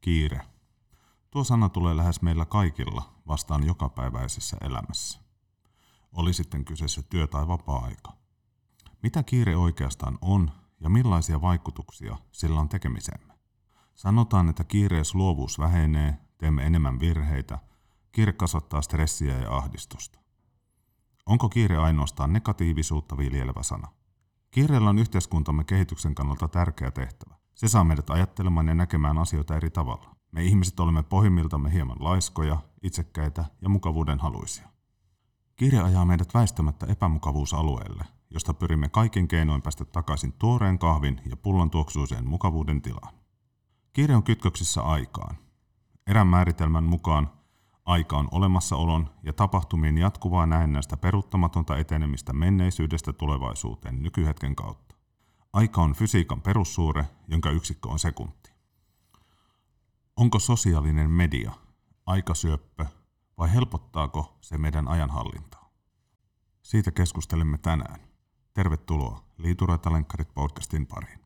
Kiire. Tuo sana tulee lähes meillä kaikilla vastaan jokapäiväisessä elämässä. Oli sitten kyseessä työ- tai vapaa-aika. Mitä kiire oikeastaan on ja millaisia vaikutuksia sillä on tekemisemme? Sanotaan, että kiireessä luovuus vähenee, teemme enemmän virheitä, kiire kasvattaa stressiä ja ahdistusta. Onko kiire ainoastaan negatiivisuutta viljelevä sana? Kiireellä on yhteiskuntamme kehityksen kannalta tärkeä tehtävä. Se saa meidät ajattelemaan ja näkemään asioita eri tavalla. Me ihmiset olemme pohjimmiltamme hieman laiskoja, itsekkäitä ja mukavuuden haluisia. Kiire ajaa meidät väistämättä epämukavuusalueelle, josta pyrimme kaiken keinoin päästä takaisin tuoreen kahvin ja pullon tuoksuiseen mukavuuden tilaan. Kiire on kytköksissä aikaan. Erän määritelmän mukaan aika on olemassaolon ja tapahtumien jatkuvaa näennäistä peruuttamatonta etenemistä menneisyydestä tulevaisuuteen nykyhetken kautta. Aika on fysiikan perussuure, jonka yksikkö on sekunti. Onko sosiaalinen media aikasyöppö vai helpottaako se meidän ajanhallintaa? Siitä keskustelemme tänään. Tervetuloa Liituraitalenkkarit podcastin pariin.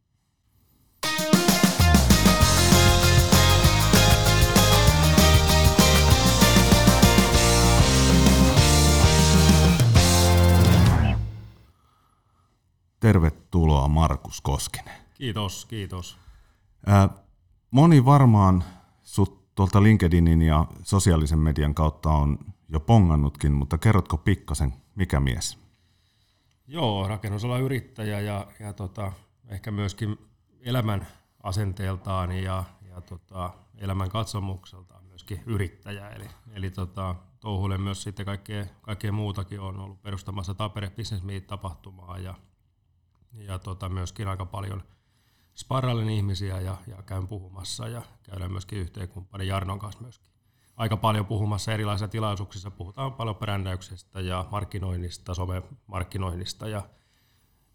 Tervetuloa Markus Koskinen. Kiitos, kiitos. Ää, moni varmaan sut tuolta LinkedInin ja sosiaalisen median kautta on jo pongannutkin, mutta kerrotko pikkasen, mikä mies? Joo, rakennusalan yrittäjä ja, ja tota, ehkä myöskin elämän asenteeltaan ja, ja tota, elämän katsomukseltaan myöskin yrittäjä. Eli, eli tota, touhuilen myös sitten kaikkea, kaikkea muutakin. on ollut perustamassa Tapere Business Meet-tapahtumaa ja, ja tota, myöskin aika paljon sparrailen ihmisiä ja, ja käyn puhumassa ja käydään myöskin yhteenkumppanin Jarnon kanssa myöskin aika paljon puhumassa erilaisissa tilaisuuksissa. Puhutaan paljon brändäyksestä ja markkinoinnista, somemarkkinoinnista ja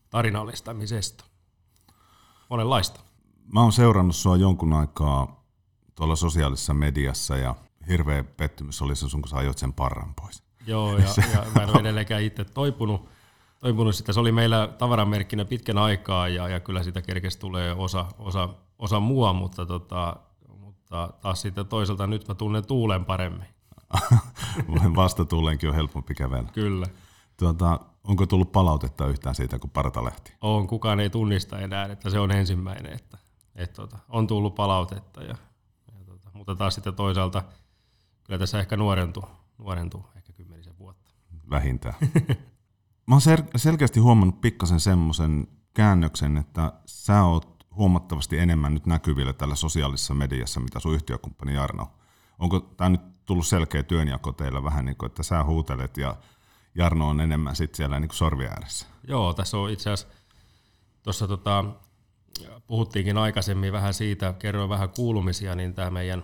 tarinallistamisesta. Monenlaista. Mä oon seurannut sua jonkun aikaa tuolla sosiaalisessa mediassa ja hirveä pettymys oli se sun, kun sä ajoit sen parran pois. Joo, ja, ja mä en ole edelleenkään itse toipunut, toipunut sitä. Se oli meillä tavaramerkkinä pitkän aikaa ja, ja kyllä sitä kerkesi tulee osa, osa, osa mua, mutta tota, mutta taas sitten toisaalta nyt mä tunnen tuulen paremmin. Vastatuulenkin on helpompi kävellä. Kyllä. Tuota, onko tullut palautetta yhtään siitä, kun parta lähti? On, kukaan ei tunnista enää, että se on ensimmäinen. Että, että tuota, on tullut palautetta, ja, ja tuota, mutta taas sitten toisaalta kyllä tässä ehkä nuorentuu, nuorentuu ehkä kymmenisen vuotta. Vähintään. Mä oon sel- selkeästi huomannut pikkasen semmoisen käännöksen, että sä oot huomattavasti enemmän nyt näkyvillä tällä sosiaalisessa mediassa, mitä sun yhtiökumppani Jarno. Onko tämä nyt tullut selkeä työnjako teillä vähän niin kuin, että sä huutelet ja Jarno on enemmän sitten siellä niin sorvi ääressä? Joo, tässä on itse asiassa, tuossa tota, puhuttiinkin aikaisemmin vähän siitä, kerroin vähän kuulumisia, niin tämä meidän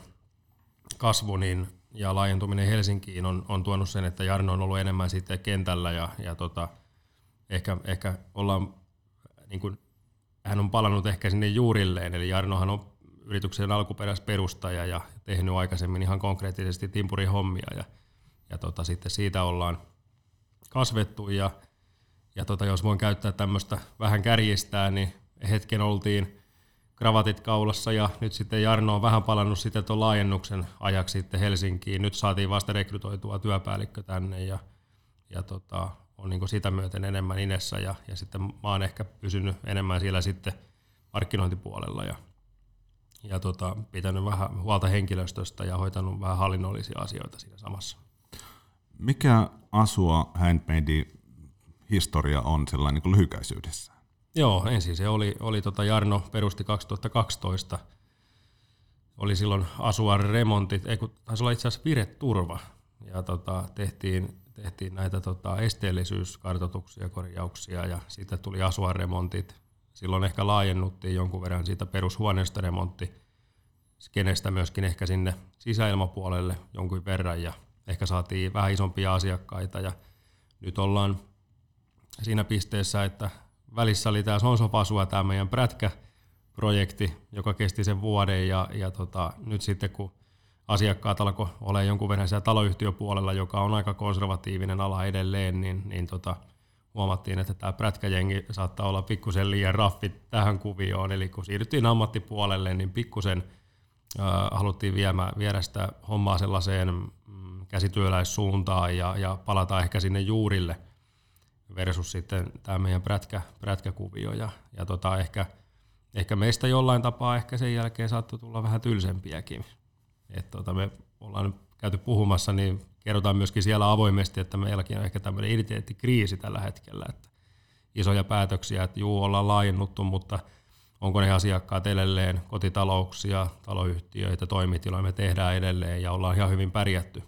kasvu niin, ja laajentuminen Helsinkiin on, on tuonut sen, että Jarno on ollut enemmän sitten kentällä ja, ja tota, ehkä, ehkä ollaan niin kuin hän on palannut ehkä sinne juurilleen, eli Jarnohan on yrityksen alkuperäisperustaja ja tehnyt aikaisemmin ihan konkreettisesti timpurin hommia ja, ja tota, sitten siitä ollaan kasvettu ja, ja tota, jos voin käyttää tämmöistä vähän kärjistää, niin hetken oltiin kravatit kaulassa ja nyt sitten Jarno on vähän palannut sitten tuon laajennuksen ajaksi sitten Helsinkiin. Nyt saatiin vasta rekrytoitua työpäällikkö tänne ja, ja tota, on niin sitä myöten enemmän inessä ja, ja sitten mä oon ehkä pysynyt enemmän siellä sitten markkinointipuolella ja, ja tota, pitänyt vähän huolta henkilöstöstä ja hoitanut vähän hallinnollisia asioita siinä samassa. Mikä Asua Handmade historia on sellainen niin lyhykäisyydessä? Joo, ensin se oli, oli tota Jarno perusti 2012. Oli silloin Asuar remontit, ei kun taisi olla itse asiassa vireturva. Ja tota, tehtiin tehtiin näitä tota, esteellisyyskartoituksia, korjauksia ja sitten tuli asuaremontit. Silloin ehkä laajennuttiin jonkun verran siitä perushuoneistoremontti kenestä myöskin ehkä sinne sisäilmapuolelle jonkun verran ja ehkä saatiin vähän isompia asiakkaita ja nyt ollaan siinä pisteessä, että välissä oli tämä Sonsopasua, tämä meidän prätkä-projekti, joka kesti sen vuoden ja, ja tota, nyt sitten kun asiakkaat alkoi olla jonkun verran siellä taloyhtiöpuolella, joka on aika konservatiivinen ala edelleen, niin, niin tota, huomattiin, että tämä prätkäjengi saattaa olla pikkusen liian raffit tähän kuvioon. Eli kun siirryttiin ammattipuolelle, niin pikkusen haluttiin viemä, viedä sitä hommaa sellaiseen mm, käsityöläissuuntaan ja, ja palata ehkä sinne juurille versus sitten tämä meidän prätkä, prätkäkuvio. Ja, ja tota, ehkä, ehkä meistä jollain tapaa ehkä sen jälkeen saattoi tulla vähän tylsempiäkin. Et tota, me ollaan käyty puhumassa, niin kerrotaan myöskin siellä avoimesti, että meilläkin on ehkä tämmöinen identiteettikriisi tällä hetkellä, että isoja päätöksiä, että juu, ollaan laajennuttu, mutta onko ne asiakkaat edelleen kotitalouksia, taloyhtiöitä, toimitiloja me tehdään edelleen ja ollaan ihan hyvin pärjätty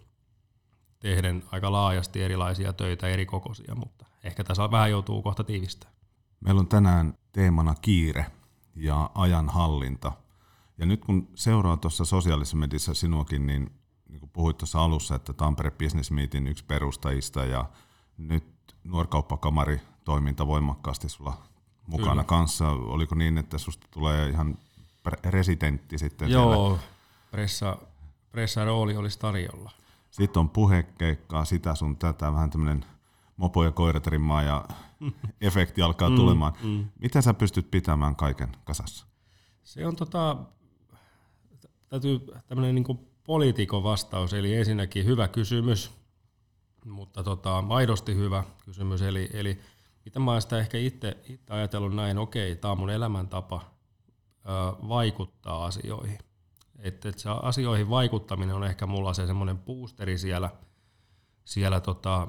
tehden aika laajasti erilaisia töitä eri kokoisia, mutta ehkä tässä vähän joutuu kohta tiivistää. Meillä on tänään teemana kiire ja ajanhallinta. Ja nyt kun seuraa tuossa sosiaalisessa mediassa sinuakin, niin, niin kuin puhuit tuossa alussa, että Tampere Business Meetin yksi perustajista ja nyt nuorkauppakamari toiminta voimakkaasti sulla mukana Kyllä. kanssa. Oliko niin, että susta tulee ihan residentti sitten Joo, siellä? pressa, pressa rooli olisi tarjolla. Sitten on puhekeikkaa, sitä sun tätä, vähän tämmöinen mopo ja koiraterimaa ja efekti alkaa mm, tulemaan. Mm. Miten sä pystyt pitämään kaiken kasassa? Se on tota, täytyy tämmöinen niin poliitikon vastaus, eli ensinnäkin hyvä kysymys, mutta tota, aidosti hyvä kysymys, eli, eli mitä mä oon sitä ehkä itse, itse ajatellut näin, okei, tämä on mun elämäntapa ö, vaikuttaa asioihin. Että et se asioihin vaikuttaminen on ehkä mulla se semmoinen boosteri siellä, siellä tota,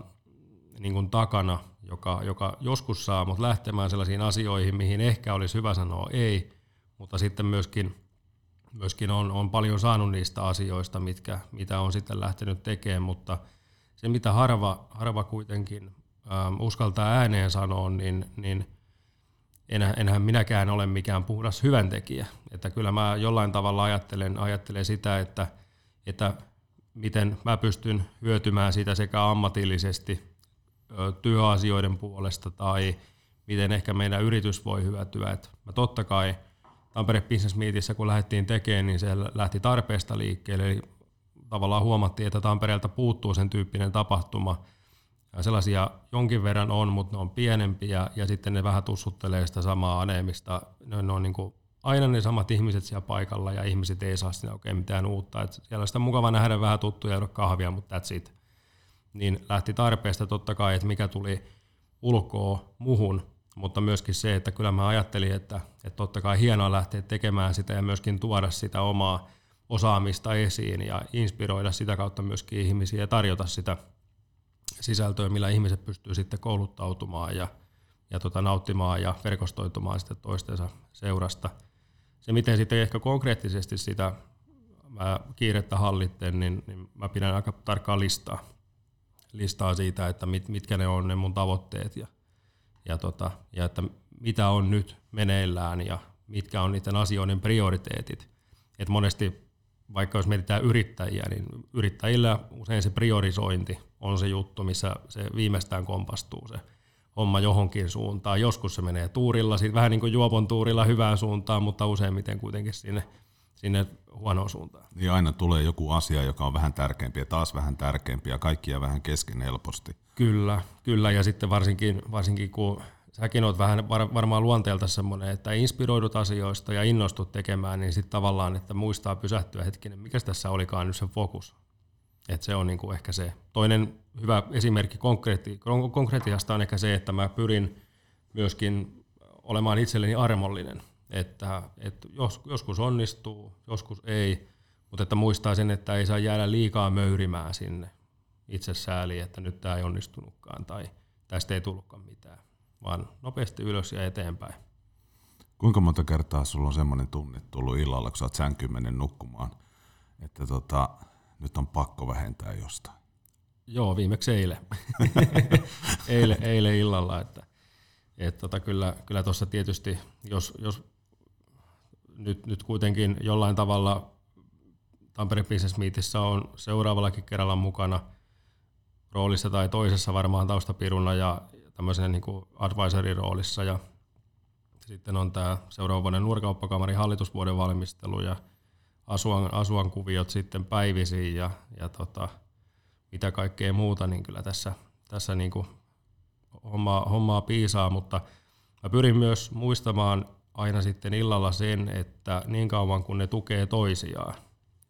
niin kuin takana, joka, joka joskus saa mut lähtemään sellaisiin asioihin, mihin ehkä olisi hyvä sanoa ei, mutta sitten myöskin, myöskin on, on paljon saanut niistä asioista, mitkä, mitä on sitten lähtenyt tekemään, mutta se mitä harva, harva kuitenkin ähm, uskaltaa ääneen sanoa, niin, niin enhän, enhän minäkään ole mikään puhdas hyväntekijä. Että kyllä mä jollain tavalla ajattelen, ajattelen sitä, että, että miten mä pystyn hyötymään siitä sekä ammatillisesti työasioiden puolesta tai miten ehkä meidän yritys voi hyötyä. Et mä totta kai Tampere Business Meetissä, kun lähdettiin tekemään, niin se lähti tarpeesta liikkeelle. Eli tavallaan huomattiin, että Tampereelta puuttuu sen tyyppinen tapahtuma – Sellaisia jonkin verran on, mutta ne on pienempiä ja sitten ne vähän tussuttelee sitä samaa aneemista. Ne, ne on niin kuin aina ne samat ihmiset siellä paikalla ja ihmiset ei saa sinne oikein mitään uutta. Et siellä on sitä mukava nähdä vähän tuttuja ja kahvia, mutta that's it. Niin lähti tarpeesta totta kai, että mikä tuli ulkoa muhun, mutta myöskin se, että kyllä mä ajattelin, että, että totta kai hienoa lähteä tekemään sitä ja myöskin tuoda sitä omaa osaamista esiin ja inspiroida sitä kautta myöskin ihmisiä ja tarjota sitä sisältöä, millä ihmiset pystyy sitten kouluttautumaan ja, ja tota, nauttimaan ja verkostoitumaan sitten toistensa seurasta. Se, miten sitten ehkä konkreettisesti sitä mä kiirettä hallitten, niin, niin mä pidän aika tarkkaa listaa, listaa siitä, että mit, mitkä ne on ne mun tavoitteet ja, ja, tota, ja että mitä on nyt meneillään ja mitkä on niiden asioiden prioriteetit. Et monesti, vaikka jos mietitään yrittäjiä, niin yrittäjillä usein se priorisointi on se juttu, missä se viimeistään kompastuu se homma johonkin suuntaan. Joskus se menee tuurilla, sit vähän niin kuin juopon tuurilla hyvään suuntaan, mutta useimmiten kuitenkin sinne, sinne huonoon suuntaan. Niin aina tulee joku asia, joka on vähän tärkeämpi ja taas vähän tärkeämpi ja kaikkia vähän kesken helposti. Kyllä, kyllä ja sitten varsinkin, varsinkin kun säkin oot vähän varmaan luonteelta semmoinen, että inspiroidut asioista ja innostut tekemään, niin sitten tavallaan, että muistaa pysähtyä hetkinen, mikä tässä olikaan nyt se fokus. Et se on niinku ehkä se. Toinen hyvä esimerkki konkreetti, konkreettiasta on ehkä se, että mä pyrin myöskin olemaan itselleni armollinen. Että, että jos, joskus onnistuu, joskus ei, mutta että muistaa sen, että ei saa jäädä liikaa möyrimään sinne itsesääliin, että nyt tämä ei onnistunutkaan tai tästä ei tullutkaan mitään, vaan nopeasti ylös ja eteenpäin. Kuinka monta kertaa sulla on semmoinen tunne tullut illalla, kun sä oot sänkymmenen nukkumaan, että tota, nyt on pakko vähentää jostain. Joo, viimeksi eilen. eilen, eilen illalla. Että, et tota, kyllä, kyllä tuossa tietysti, jos, jos nyt, nyt kuitenkin jollain tavalla Tampere Business Meetissä on seuraavallakin kerralla mukana roolissa tai toisessa varmaan taustapiruna ja tämmöisen niin advisory-roolissa ja sitten on tämä seuraavan vuoden nuorikauppakamarin hallitusvuoden valmistelu ja asuan, asuan kuviot sitten päivisiin ja, ja tota, mitä kaikkea muuta, niin kyllä tässä, tässä niin kuin hommaa, hommaa piisaa, mutta mä pyrin myös muistamaan aina sitten illalla sen, että niin kauan kun ne tukee toisiaan,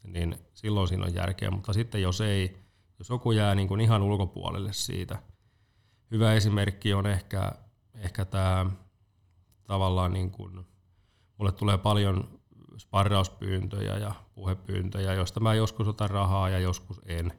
niin silloin siinä on järkeä, mutta sitten jos ei, jos joku jää niin kuin ihan ulkopuolelle siitä, hyvä esimerkki on ehkä, ehkä tämä tavallaan niin kuin, mulle tulee paljon sparrauspyyntöjä ja puhepyyntöjä, joista mä joskus otan rahaa ja joskus en,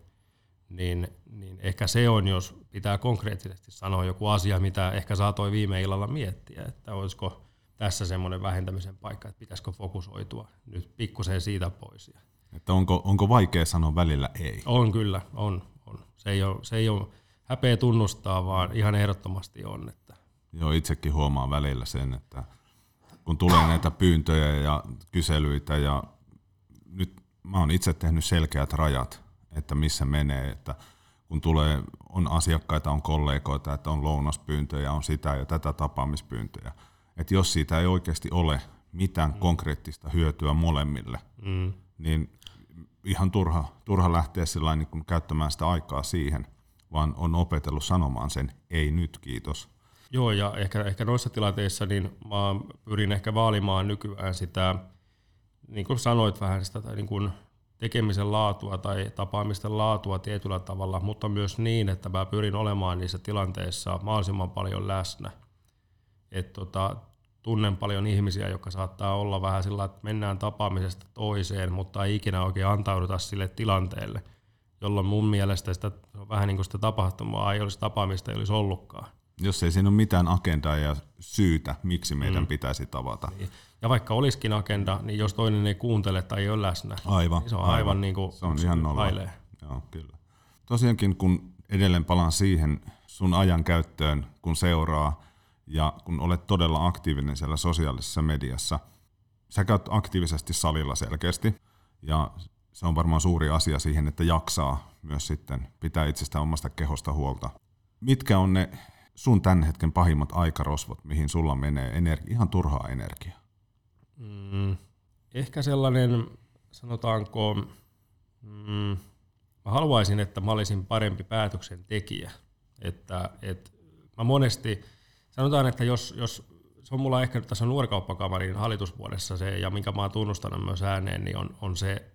niin, niin ehkä se on, jos pitää konkreettisesti sanoa joku asia, mitä ehkä saatoi viime illalla miettiä, että olisiko tässä semmoinen vähentämisen paikka, että pitäisikö fokusoitua nyt pikkusen siitä pois. Että onko, onko vaikea sanoa välillä ei? On kyllä, on. on. Se, ei ole, se ei ole häpeä tunnustaa, vaan ihan ehdottomasti on. Että. Joo, itsekin huomaan välillä sen, että kun tulee näitä pyyntöjä ja kyselyitä ja nyt mä oon itse tehnyt selkeät rajat, että missä menee, että kun tulee, on asiakkaita, on kollegoita, että on lounaspyyntöjä, on sitä ja tätä tapaamispyyntöjä. Että jos siitä ei oikeasti ole mitään mm. konkreettista hyötyä molemmille, mm. niin ihan turha, turha lähteä niin kun käyttämään sitä aikaa siihen, vaan on opetellut sanomaan sen ei nyt, kiitos. Joo, ja ehkä, ehkä noissa tilanteissa niin mä pyrin ehkä vaalimaan nykyään sitä, niin kuin sanoit vähän sitä, niin kuin tekemisen laatua tai tapaamisten laatua tietyllä tavalla, mutta myös niin, että mä pyrin olemaan niissä tilanteissa mahdollisimman paljon läsnä. Et tota, tunnen paljon ihmisiä, jotka saattaa olla vähän sillä, että mennään tapaamisesta toiseen, mutta ei ikinä oikein antauduta sille tilanteelle, jolloin mun mielestä sitä, vähän niin kuin sitä tapahtumaa ei olisi tapaamista, ei olisi ollutkaan. Jos ei siinä ole mitään agendaa ja syytä, miksi meidän mm. pitäisi tavata. Niin. Ja vaikka olisikin agenda, niin jos toinen ei kuuntele tai ei ole läsnä, aivan, niin se on aivan, aivan niin kuin se on ihan nolla. Joo, kyllä. Tosiaankin kun edelleen palaan siihen sun ajan käyttöön, kun seuraa ja kun olet todella aktiivinen siellä sosiaalisessa mediassa, sä käyt aktiivisesti salilla selkeästi ja se on varmaan suuri asia siihen, että jaksaa myös sitten pitää itsestä omasta kehosta huolta. Mitkä on ne sun tämän hetken pahimmat aikarosvot, mihin sulla menee energi- ihan turhaa energiaa? Mm, ehkä sellainen, sanotaanko, mm, mä haluaisin, että mä olisin parempi päätöksentekijä. Että, et, mä monesti, sanotaan, että jos, jos se on mulla ehkä tässä nuorikauppakamarin hallitusvuodessa se, ja minkä mä oon tunnustanut myös ääneen, niin on, on se,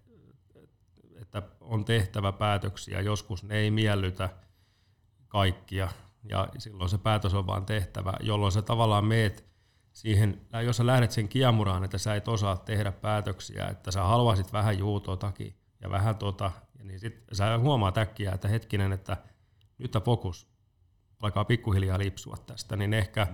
että on tehtävä päätöksiä. Joskus ne ei miellytä kaikkia, ja silloin se päätös on vaan tehtävä, jolloin sä tavallaan meet siihen, jos sä lähdet sen kiemuraan, että sä et osaa tehdä päätöksiä, että sä haluaisit vähän juutotakin ja vähän tota, niin sit sä huomaat äkkiä, että hetkinen, että nyt fokus alkaa pikkuhiljaa lipsua tästä, niin ehkä,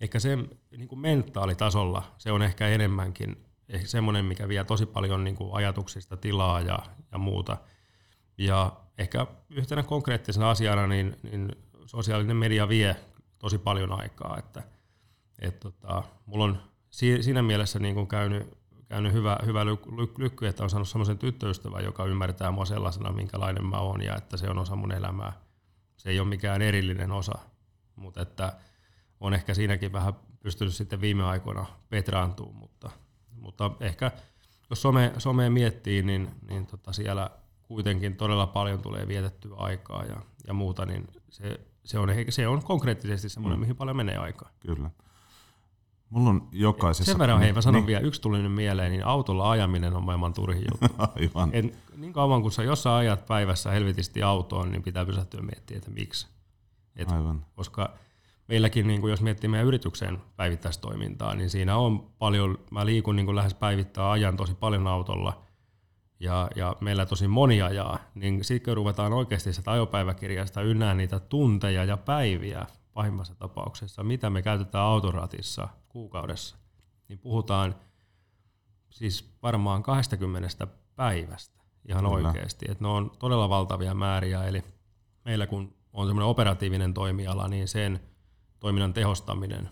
ehkä se niin kuin mentaalitasolla se on ehkä enemmänkin ehkä semmoinen, mikä vie tosi paljon niin kuin ajatuksista tilaa ja, ja muuta. Ja ehkä yhtenä konkreettisena asiana niin, niin sosiaalinen media vie tosi paljon aikaa, että – et tota, mulla on siinä mielessä niin kuin käynyt, käynyt hyvä, hyvä lykky, että on saanut semmoisen tyttöystävän, joka ymmärtää mua sellaisena, minkälainen mä oon ja että se on osa mun elämää. Se ei ole mikään erillinen osa, mutta että on ehkä siinäkin vähän pystynyt sitten viime aikoina petraantumaan, mutta, mutta ehkä jos some, somea miettii, niin, niin tota siellä kuitenkin todella paljon tulee vietettyä aikaa ja, ja muuta, niin se, se, on, se on konkreettisesti semmoinen, mm. mihin paljon menee aikaa. Kyllä. Mulla on jokaisessa... Sen verran, hei, mä sanon niin. vielä, yksi tuli nyt mieleen, niin autolla ajaminen on maailman turhin juttu. Aivan. En, niin kauan kun sä jossain ajat päivässä helvetisti autoon, niin pitää pysähtyä miettiä, että miksi. Et, Aivan. Koska meilläkin, niin kun jos miettii meidän yrityksen päivittäistoimintaa, niin siinä on paljon, mä liikun niin lähes päivittää ajan tosi paljon autolla, ja, ja meillä tosi moni ajaa, niin sitten kun ruvetaan oikeasti sitä ajopäiväkirjasta ynnää niitä tunteja ja päiviä pahimmassa tapauksessa, mitä me käytetään autoratissa kuukaudessa, niin puhutaan siis varmaan 20 päivästä ihan Kyllä. oikeasti. Että ne on todella valtavia määriä, eli meillä kun on semmoinen operatiivinen toimiala, niin sen toiminnan tehostaminen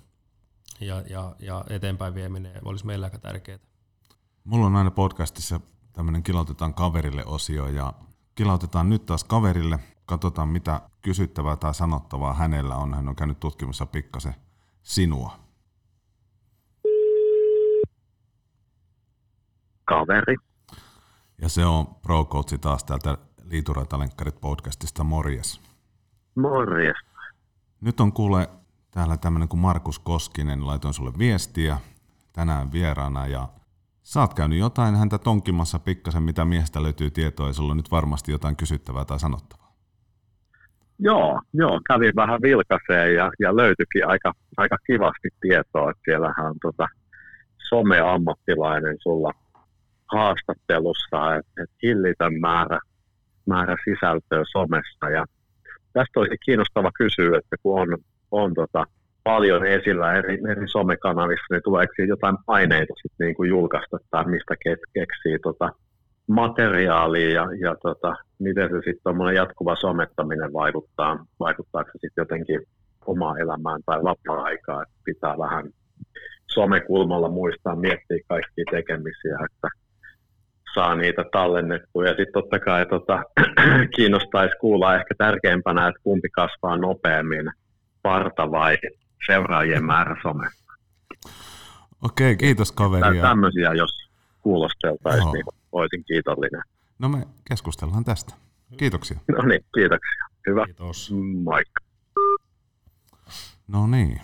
ja, ja, ja eteenpäin vieminen olisi meillä aika tärkeää. Mulla on aina podcastissa tämmöinen kilautetaan kaverille osio ja kilautetaan nyt taas kaverille. Katsotaan mitä kysyttävää tai sanottavaa hänellä on. Hän on käynyt tutkimassa pikkasen sinua. Kaveri. Ja se on Pro Coach taas täältä Liiturata-lenkkarit podcastista. Morjes. Morjes. Nyt on kuule täällä tämmöinen kuin Markus Koskinen. Laitoin sulle viestiä. tänään vieraana ja sä oot käynyt jotain häntä tonkimassa pikkasen, mitä miestä löytyy tietoa ja sulla on nyt varmasti jotain kysyttävää tai sanottavaa. Joo, joo kävin vähän vilkaseen ja, ja löytyikin aika, aika kivasti tietoa, että siellähän on tota someammattilainen sulla haastattelussa, että et hillitön määrä, määrä sisältöä somessa ja tästä olisi kiinnostava kysyä, että kun on, on tota, paljon esillä eri, eri somekanavissa, niin tuleeko jotain paineita sit niin kuin julkaista tai mistä keksii tota materiaalia ja, ja tota, miten se sitten tuommoinen jatkuva somettaminen vaikuttaa, vaikuttaako se sitten jotenkin omaa elämään tai vapaa-aikaa, että pitää vähän somekulmalla muistaa miettiä kaikkia tekemisiä, että saa niitä tallennettua. Ja sitten totta kai tota, kiinnostaisi kuulla ehkä tärkeimpänä, että kumpi kasvaa nopeammin, parta vai seuraajien määrä somessa. Okei, kiitos kaveri. Tämmöisiä, jos kuulosteltaisiin, niin olisin kiitollinen. No me keskustellaan tästä. Kiitoksia. No niin, kiitoksia. Hyvä. Kiitos. Moikka. No niin.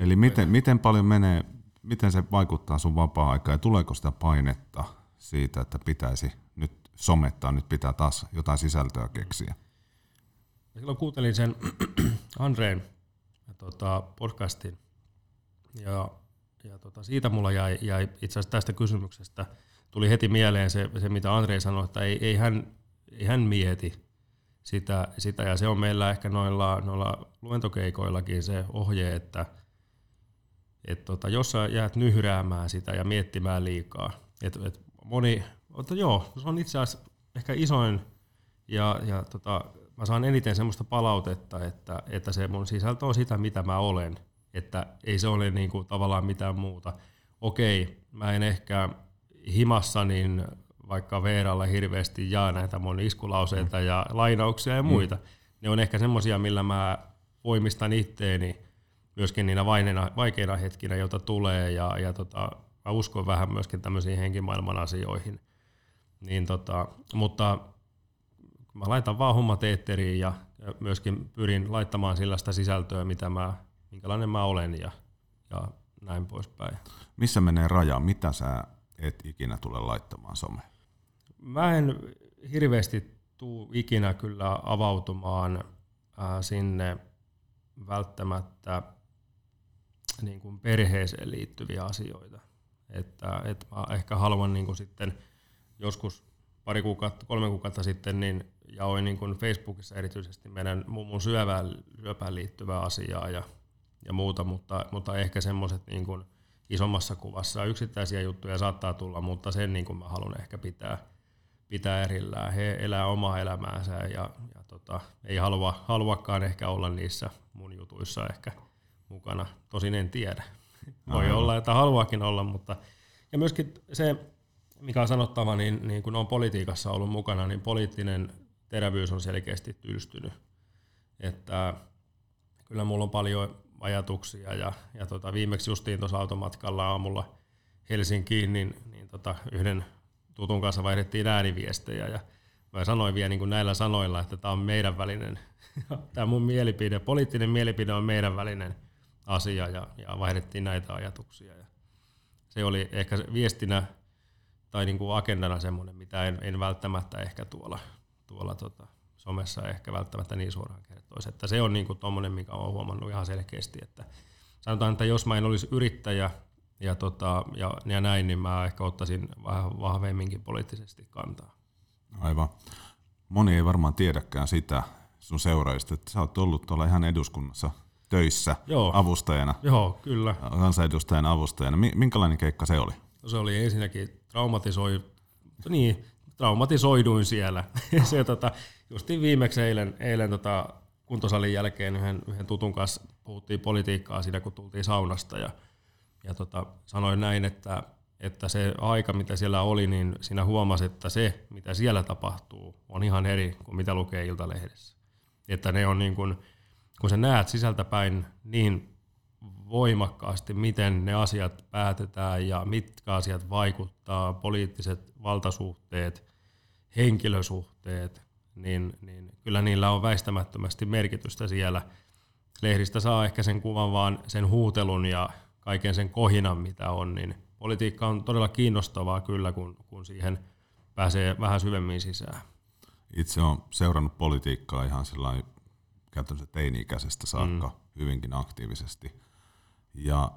Eli miten, miten paljon menee, miten se vaikuttaa sun vapaa-aikaan ja tuleeko sitä painetta siitä, että pitäisi nyt somettaa, nyt pitää taas jotain sisältöä keksiä? Silloin kuuntelin sen Andreen tota, podcastin ja, ja tota, siitä mulla jäi, jäi itse asiassa tästä kysymyksestä tuli heti mieleen se, se mitä Andrei sanoi, että ei, ei, hän, ei hän mieti sitä, sitä, ja se on meillä ehkä noilla, noilla luentokeikoillakin se ohje, että et tota, jos sä jäät nyhräämään sitä ja miettimään liikaa, että et moni, että joo, se on itse asiassa ehkä isoin ja, ja tota, mä saan eniten semmoista palautetta, että, että se mun sisältö on sitä, mitä mä olen, että ei se ole niinku tavallaan mitään muuta. Okei, mä en ehkä himassa niin vaikka Veeralla hirveästi jaa näitä mun iskulauseita ja lainauksia ja mm. muita. Mm. Ne on ehkä semmosia, millä mä voimistan itteeni myöskin niinä vaikeina, vaikeina hetkinä, joita tulee, ja, ja tota, mä uskon vähän myöskin tämmöisiin henkimaailman asioihin. Niin tota, mutta mä laitan vaan hommat eetteriin ja, ja myöskin pyrin laittamaan sellaista sisältöä, mitä mä, minkälainen mä olen ja, ja näin poispäin. Missä menee raja? Mitä sä et ikinä tule laittamaan some? Mä en hirveästi tuu ikinä kyllä avautumaan ää, sinne välttämättä niin kuin perheeseen liittyviä asioita. Että, että mä ehkä haluan niin kuin sitten joskus pari kuukautta, kolme kuukautta sitten niin jaoin niin kuin Facebookissa erityisesti meidän mummun syövään, syöpään liittyvää asiaa ja, ja muuta, mutta, mutta ehkä semmoiset niin kuin isommassa kuvassa yksittäisiä juttuja saattaa tulla, mutta sen niin kuin mä haluan ehkä pitää, pitää erillään. He elää omaa elämäänsä ja, ja tota, ei halua, haluakaan ehkä olla niissä mun jutuissa ehkä mukana. Tosin en tiedä. Voi olla, että haluakin olla, mutta ja myöskin se, mikä on sanottava, niin, niin kun on politiikassa ollut mukana, niin poliittinen terävyys on selkeästi tylstynyt. Että kyllä mulla on paljon ajatuksia ja, ja tota, viimeksi justiin tuossa automatkalla aamulla Helsinkiin, niin, niin tota, yhden tutun kanssa vaihdettiin ääniviestejä ja mä sanoin vielä niin kuin näillä sanoilla, että tämä on meidän välinen, tämä mun mielipide, poliittinen mielipide on meidän välinen asia ja, ja vaihdettiin näitä ajatuksia. Ja se oli ehkä viestinä tai niin kuin agendana semmoinen, mitä en, en välttämättä ehkä tuolla, tuolla tota, somessa ehkä välttämättä niin suoraan kertoisi. Että se on niin kuin tommonen, mikä olen huomannut ihan selkeästi, että sanotaan, että jos mä en olisi yrittäjä ja, tota, ja, ja näin, niin mä ehkä ottaisin vähän vahvemminkin poliittisesti kantaa. Aivan. Moni ei varmaan tiedäkään sitä sun seuraajista, että sä oot ollut tuolla ihan eduskunnassa töissä Joo. avustajana. Joo, kyllä. Kansanedustajan avustajana. Minkälainen keikka se oli? No se oli ensinnäkin traumatisoi, niin, traumatisoiduin siellä. se, tota, justiin viimeksi eilen, eilen tota, kuntosalin jälkeen yhden, yhden tutun kanssa puhuttiin politiikkaa siinä, kun tultiin saunasta ja, ja tota, sanoin näin, että, että se aika, mitä siellä oli, niin siinä huomasi, että se, mitä siellä tapahtuu, on ihan eri kuin mitä lukee Iltalehdessä. Että ne on niin kuin, kun sä näet sisältäpäin niin voimakkaasti, miten ne asiat päätetään ja mitkä asiat vaikuttaa, poliittiset valtasuhteet, henkilösuhteet, niin, niin kyllä niillä on väistämättömästi merkitystä siellä. Lehdistä saa ehkä sen kuvan vaan sen huutelun ja kaiken sen kohinan, mitä on, niin politiikka on todella kiinnostavaa kyllä, kun, kun siihen pääsee vähän syvemmin sisään. Itse olen seurannut politiikkaa ihan sellainen käytännössä teini-ikäisestä saakka mm. hyvinkin aktiivisesti. Ja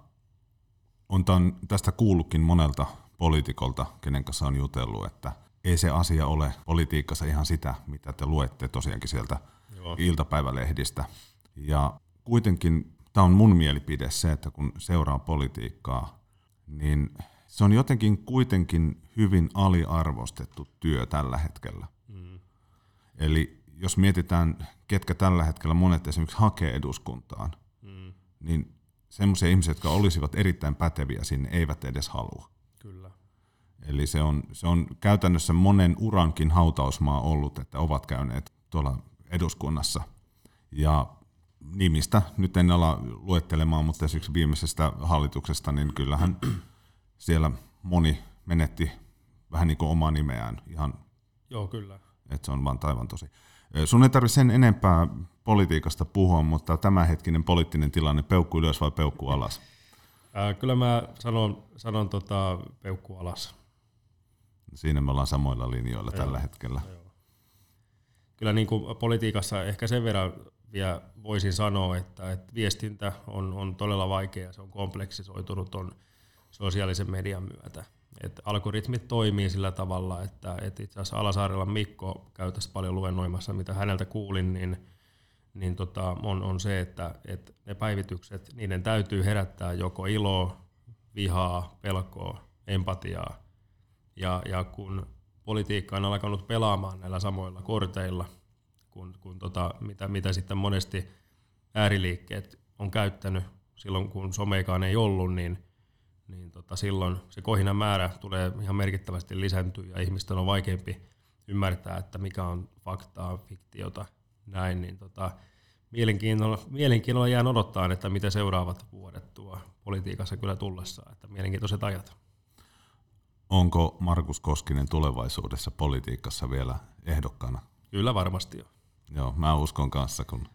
on tämän, tästä kuullutkin monelta poliitikolta, kenen kanssa on jutellut, että ei se asia ole politiikassa ihan sitä, mitä te luette tosiaankin sieltä Joo. iltapäivälehdistä. Ja kuitenkin tämä on mun mielipide se, että kun seuraa politiikkaa, niin se on jotenkin kuitenkin hyvin aliarvostettu työ tällä hetkellä. Mm. Eli jos mietitään, ketkä tällä hetkellä monet esimerkiksi hakee eduskuntaan, mm. niin semmoisia ihmisiä, jotka olisivat erittäin päteviä sinne, eivät edes halua. Kyllä. Eli se on, se on käytännössä monen urankin hautausmaa ollut, että ovat käyneet tuolla eduskunnassa. Ja nimistä nyt en ala luettelemaan, mutta esimerkiksi viimeisestä hallituksesta, niin kyllähän siellä moni menetti vähän niin kuin omaa nimeään ihan. Joo, kyllä. Että se on vaan taivan tosi. Sun ei tarvitse sen enempää politiikasta puhua, mutta tämänhetkinen poliittinen tilanne, peukku ylös vai peukku alas? Ää, kyllä mä sanon, sanon tota, peukku alas. Siinä me ollaan samoilla linjoilla Joo. tällä hetkellä. Joo. Kyllä niin kuin politiikassa ehkä sen verran vielä voisin sanoa, että, että viestintä on, on todella vaikeaa, se on kompleksisoitunut on sosiaalisen median myötä. Et algoritmit toimii sillä tavalla, että, että itse asiassa Alasaarella Mikko käy tässä paljon luennoimassa, mitä häneltä kuulin, niin, niin tota, on, on se, että, että ne päivitykset, niiden täytyy herättää joko iloa, vihaa, pelkoa, empatiaa. Ja, ja kun politiikka on alkanut pelaamaan näillä samoilla korteilla, kun, kun tota, mitä, mitä sitten monesti ääriliikkeet on käyttänyt silloin, kun somekaan ei ollut, niin, niin tota, silloin se kohinan määrä tulee ihan merkittävästi lisääntyä ja ihmisten on vaikeampi ymmärtää, että mikä on faktaa, fiktiota, näin, niin tota, mielenkiinnolla, mielenkiinnolla jään odottaa, että mitä seuraavat vuodet tuo politiikassa kyllä tullessa, että mielenkiintoiset ajat. Onko Markus Koskinen tulevaisuudessa politiikassa vielä ehdokkaana? Kyllä varmasti jo. Joo, mä uskon kanssa, kun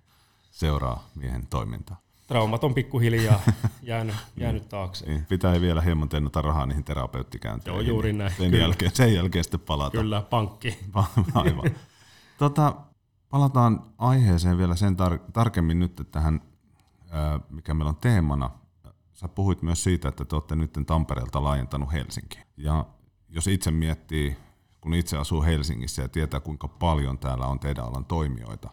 seuraa miehen toimintaa. Traumat on pikkuhiljaa jäänyt, jäänyt taakse. Niin, pitää vielä hieman tennata rahaa niihin terapeuttikäynteihin. Joo, juuri näin. Sen, jälkeen, sen jälkeen sitten palata. Kyllä, pankki. Aivan. tota, palataan aiheeseen vielä sen tar- tarkemmin nyt tähän, mikä meillä on teemana. Sä puhuit myös siitä, että te olette nyt Tampereelta laajentanut Helsinkiin. Ja jos itse miettii kun itse asuu Helsingissä ja tietää, kuinka paljon täällä on teidän alan toimijoita.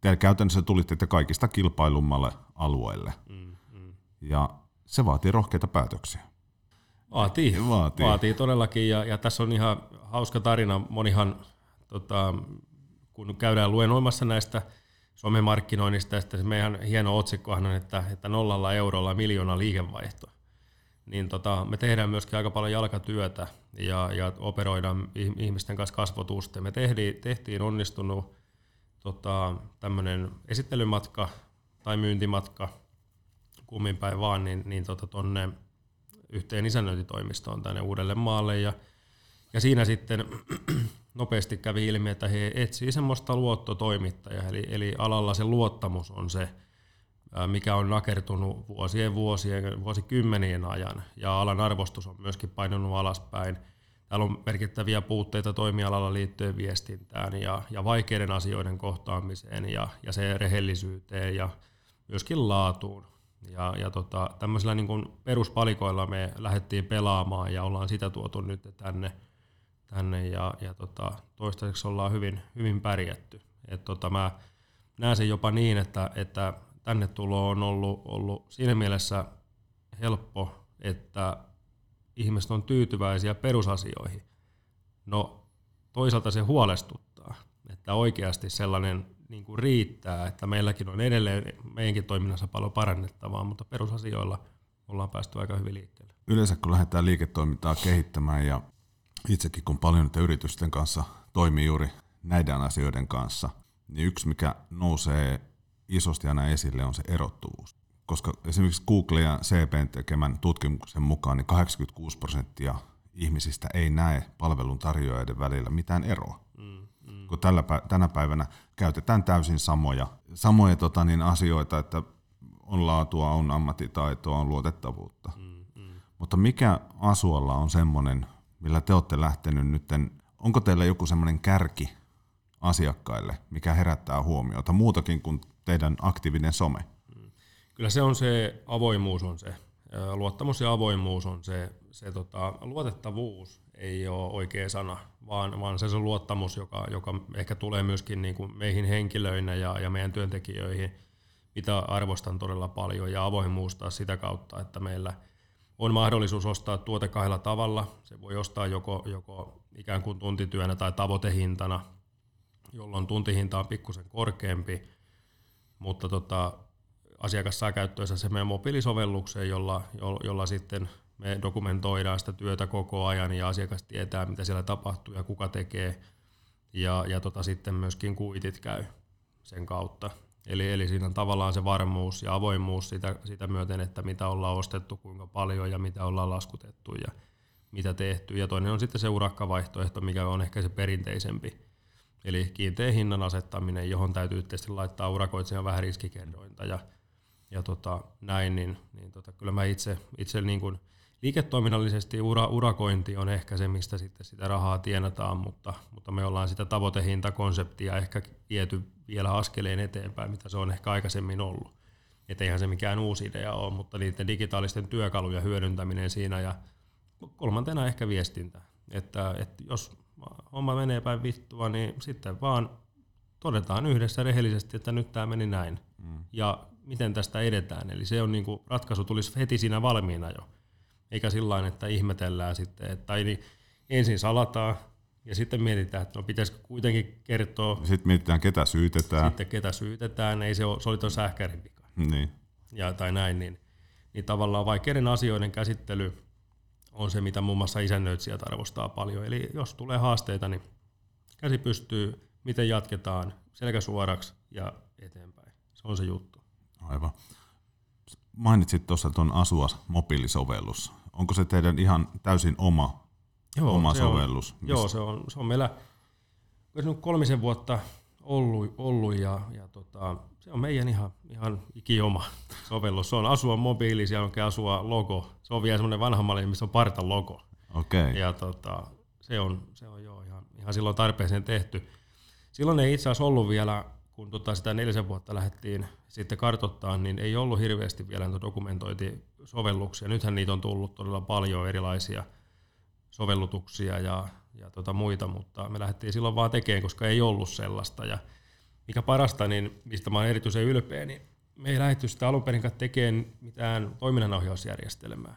Te käytännössä tulitte te kaikista kilpailummalle alueelle. Mm, mm. Ja se vaatii rohkeita päätöksiä. Vaatii, vaatii. vaatii todellakin. Ja, ja tässä on ihan hauska tarina. Monihan, tota, kun käydään luennoimassa näistä somemarkkinoinnista, että se meidän hieno otsikkohan on, että, että nollalla eurolla miljoona liikevaihto niin tota, me tehdään myöskin aika paljon jalkatyötä ja, ja operoidaan ihmisten kanssa kasvotusta. Me tehtiin, tehtiin onnistunut tota, tämmöinen esittelymatka tai myyntimatka, kummin päin vaan, niin, niin tota, tonne yhteen isännöintitoimistoon tänne uudelle maalle. Ja, ja siinä sitten nopeasti kävi ilmi, että he etsii semmoista luottotoimittajaa, eli, eli alalla se luottamus on se, mikä on nakertunut vuosien, vuosien, vuosikymmenien ajan, ja alan arvostus on myöskin painunut alaspäin. Täällä on merkittäviä puutteita toimialalla liittyen viestintään ja, ja vaikeiden asioiden kohtaamiseen ja, ja se rehellisyyteen ja myöskin laatuun. Ja, ja tota, tämmöisillä niin kuin peruspalikoilla me lähdettiin pelaamaan ja ollaan sitä tuotu nyt tänne, tänne ja, ja tota, toistaiseksi ollaan hyvin, hyvin pärjätty. Et tota, mä näen sen jopa niin, että, että tänne tulo on ollut, ollut siinä mielessä helppo, että ihmiset on tyytyväisiä perusasioihin. No toisaalta se huolestuttaa, että oikeasti sellainen niin kuin riittää, että meilläkin on edelleen meidänkin toiminnassa paljon parannettavaa, mutta perusasioilla ollaan päästy aika hyvin liikkeelle. Yleensä kun lähdetään liiketoimintaa kehittämään ja itsekin kun paljon yritysten kanssa toimii juuri näiden asioiden kanssa, niin yksi mikä nousee isosti aina esille on se erottuvuus. Koska esimerkiksi Google ja CPn tekemän tutkimuksen mukaan niin 86 prosenttia ihmisistä ei näe palvelun tarjoajien välillä mitään eroa. Mm, mm. Kun tällä, tänä päivänä käytetään täysin samoja, samoja tota, niin asioita, että on laatua, on ammattitaitoa, on luotettavuutta. Mm, mm. Mutta mikä Asualla on semmoinen, millä te olette lähtenyt nytten, onko teillä joku semmoinen kärki asiakkaille, mikä herättää huomiota, muutakin kuin teidän aktiivinen some? Kyllä se on se, avoimuus on se, luottamus ja avoimuus on se, se tota, luotettavuus ei ole oikea sana, vaan, vaan se, se luottamus, joka, joka ehkä tulee myöskin niin kuin meihin henkilöinä ja, ja meidän työntekijöihin, mitä arvostan todella paljon, ja avoimuus taas sitä kautta, että meillä on mahdollisuus ostaa tuote kahdella tavalla. Se voi ostaa joko, joko ikään kuin tuntityönä tai tavoitehintana, jolloin tuntihinta on pikkusen korkeampi, mutta tota, asiakas saa käyttöönsä se meidän mobiilisovellukseen, jolla, jolla, sitten me dokumentoidaan sitä työtä koko ajan ja asiakas tietää, mitä siellä tapahtuu ja kuka tekee. Ja, ja tota, sitten myöskin kuitit käy sen kautta. Eli, eli siinä on tavallaan se varmuus ja avoimuus sitä, sitä myöten, että mitä ollaan ostettu, kuinka paljon ja mitä ollaan laskutettu ja mitä tehty. Ja toinen on sitten se urakkavaihtoehto, mikä on ehkä se perinteisempi. Eli kiinteän hinnan asettaminen, johon täytyy tietysti laittaa urakoitsijan vähän riskikerrointa ja, ja tota, näin, niin, niin tota, kyllä mä itse, itse niin kuin liiketoiminnallisesti ura, urakointi on ehkä se, mistä sitten sitä rahaa tienataan, mutta, mutta me ollaan sitä tavoitehintakonseptia ehkä viety vielä askeleen eteenpäin, mitä se on ehkä aikaisemmin ollut. Että eihän se mikään uusi idea ole, mutta niiden digitaalisten työkalujen hyödyntäminen siinä ja kolmantena ehkä viestintä. Että, että jos homma menee päin vittua, niin sitten vaan todetaan yhdessä rehellisesti, että nyt tämä meni näin. Mm. Ja miten tästä edetään. Eli se on niin kuin, ratkaisu tulisi heti siinä valmiina jo. Eikä sillä että ihmetellään sitten, että tai niin ensin salataan ja sitten mietitään, että no pitäisikö kuitenkin kertoa. Sitten mietitään, ketä syytetään. Sitten ketä syytetään, ei se, ole, se oli tuon sähkärin vika. Niin. Ja, tai näin, niin, niin tavallaan vaikeiden asioiden käsittely on se, mitä muun muassa isännöitsijät arvostaa paljon. Eli jos tulee haasteita, niin käsi pystyy, miten jatketaan, selkä suoraksi ja eteenpäin. Se on se juttu. Aivan. Mainitsit tuossa tuon Asua mobiilisovellus. Onko se teidän ihan täysin oma, joo, oma se sovellus? On, joo, se on, se on meillä se on kolmisen vuotta ollut, ollut ja, ja tota, se on meidän ihan, ihan ikioma sovellus. Se on Asua mobiili, siellä on Asua logo. Se on vielä semmoinen vanha malli, missä on parta logo. Okay. Ja tota, se on, se on joo ihan, ihan silloin tarpeeseen tehty. Silloin ei itse asiassa ollut vielä, kun tota sitä neljäsen vuotta lähdettiin sitten kartottaa, niin ei ollut hirveästi vielä näitä dokumentointisovelluksia. Nythän niitä on tullut todella paljon erilaisia sovellutuksia ja, ja tota muita, mutta me lähdettiin silloin vaan tekemään, koska ei ollut sellaista. Ja mikä parasta, niin mistä mä olen erityisen ylpeä, niin me ei lähdetty sitä alun perin tekemään mitään toiminnanohjausjärjestelmää.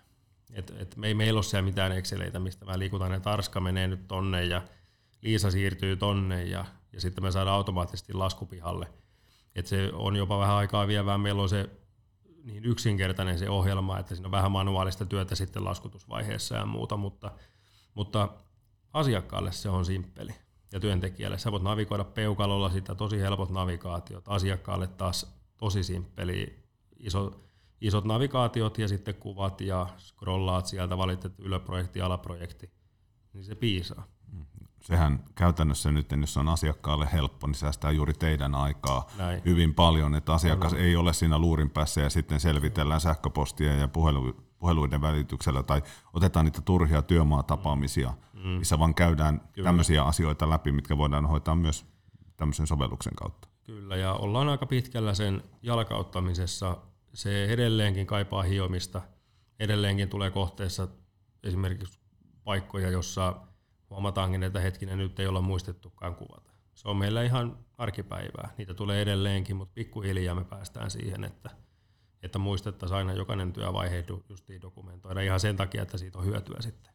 Et, et me ei meillä ole siellä mitään Exceleitä, mistä mä liikutaan, että Arska menee nyt tonne ja Liisa siirtyy tonne ja, ja sitten me saadaan automaattisesti laskupihalle. Et se on jopa vähän aikaa vievää. Meillä on se niin yksinkertainen se ohjelma, että siinä on vähän manuaalista työtä sitten laskutusvaiheessa ja muuta, mutta, mutta asiakkaalle se on simppeli ja työntekijälle. Sä voit navigoida peukalolla sitä, tosi helpot navigaatiot. Asiakkaalle taas tosi simppeli, iso, isot navigaatiot ja sitten kuvat ja scrollaat sieltä, valitset yläprojekti, alaprojekti, niin se piisaa. Sehän käytännössä nyt, jos on asiakkaalle helppo, niin säästää juuri teidän aikaa Näin. hyvin paljon, että asiakas Näin. ei ole siinä luurin päässä ja sitten selvitellään sähköpostia ja puhelu, puheluiden välityksellä tai otetaan niitä turhia työmaatapaamisia, mm. missä vaan käydään Kyllä. tämmöisiä asioita läpi, mitkä voidaan hoitaa myös tämmöisen sovelluksen kautta. Kyllä, ja ollaan aika pitkällä sen jalkauttamisessa. Se edelleenkin kaipaa hiomista. Edelleenkin tulee kohteessa esimerkiksi paikkoja, jossa huomataankin, että hetkinen nyt ei olla muistettukaan kuvata. Se on meillä ihan arkipäivää. Niitä tulee edelleenkin, mutta pikkuhiljaa me päästään siihen, että, että muistettaisiin aina jokainen työvaihe justiin dokumentoida ihan sen takia, että siitä on hyötyä sitten.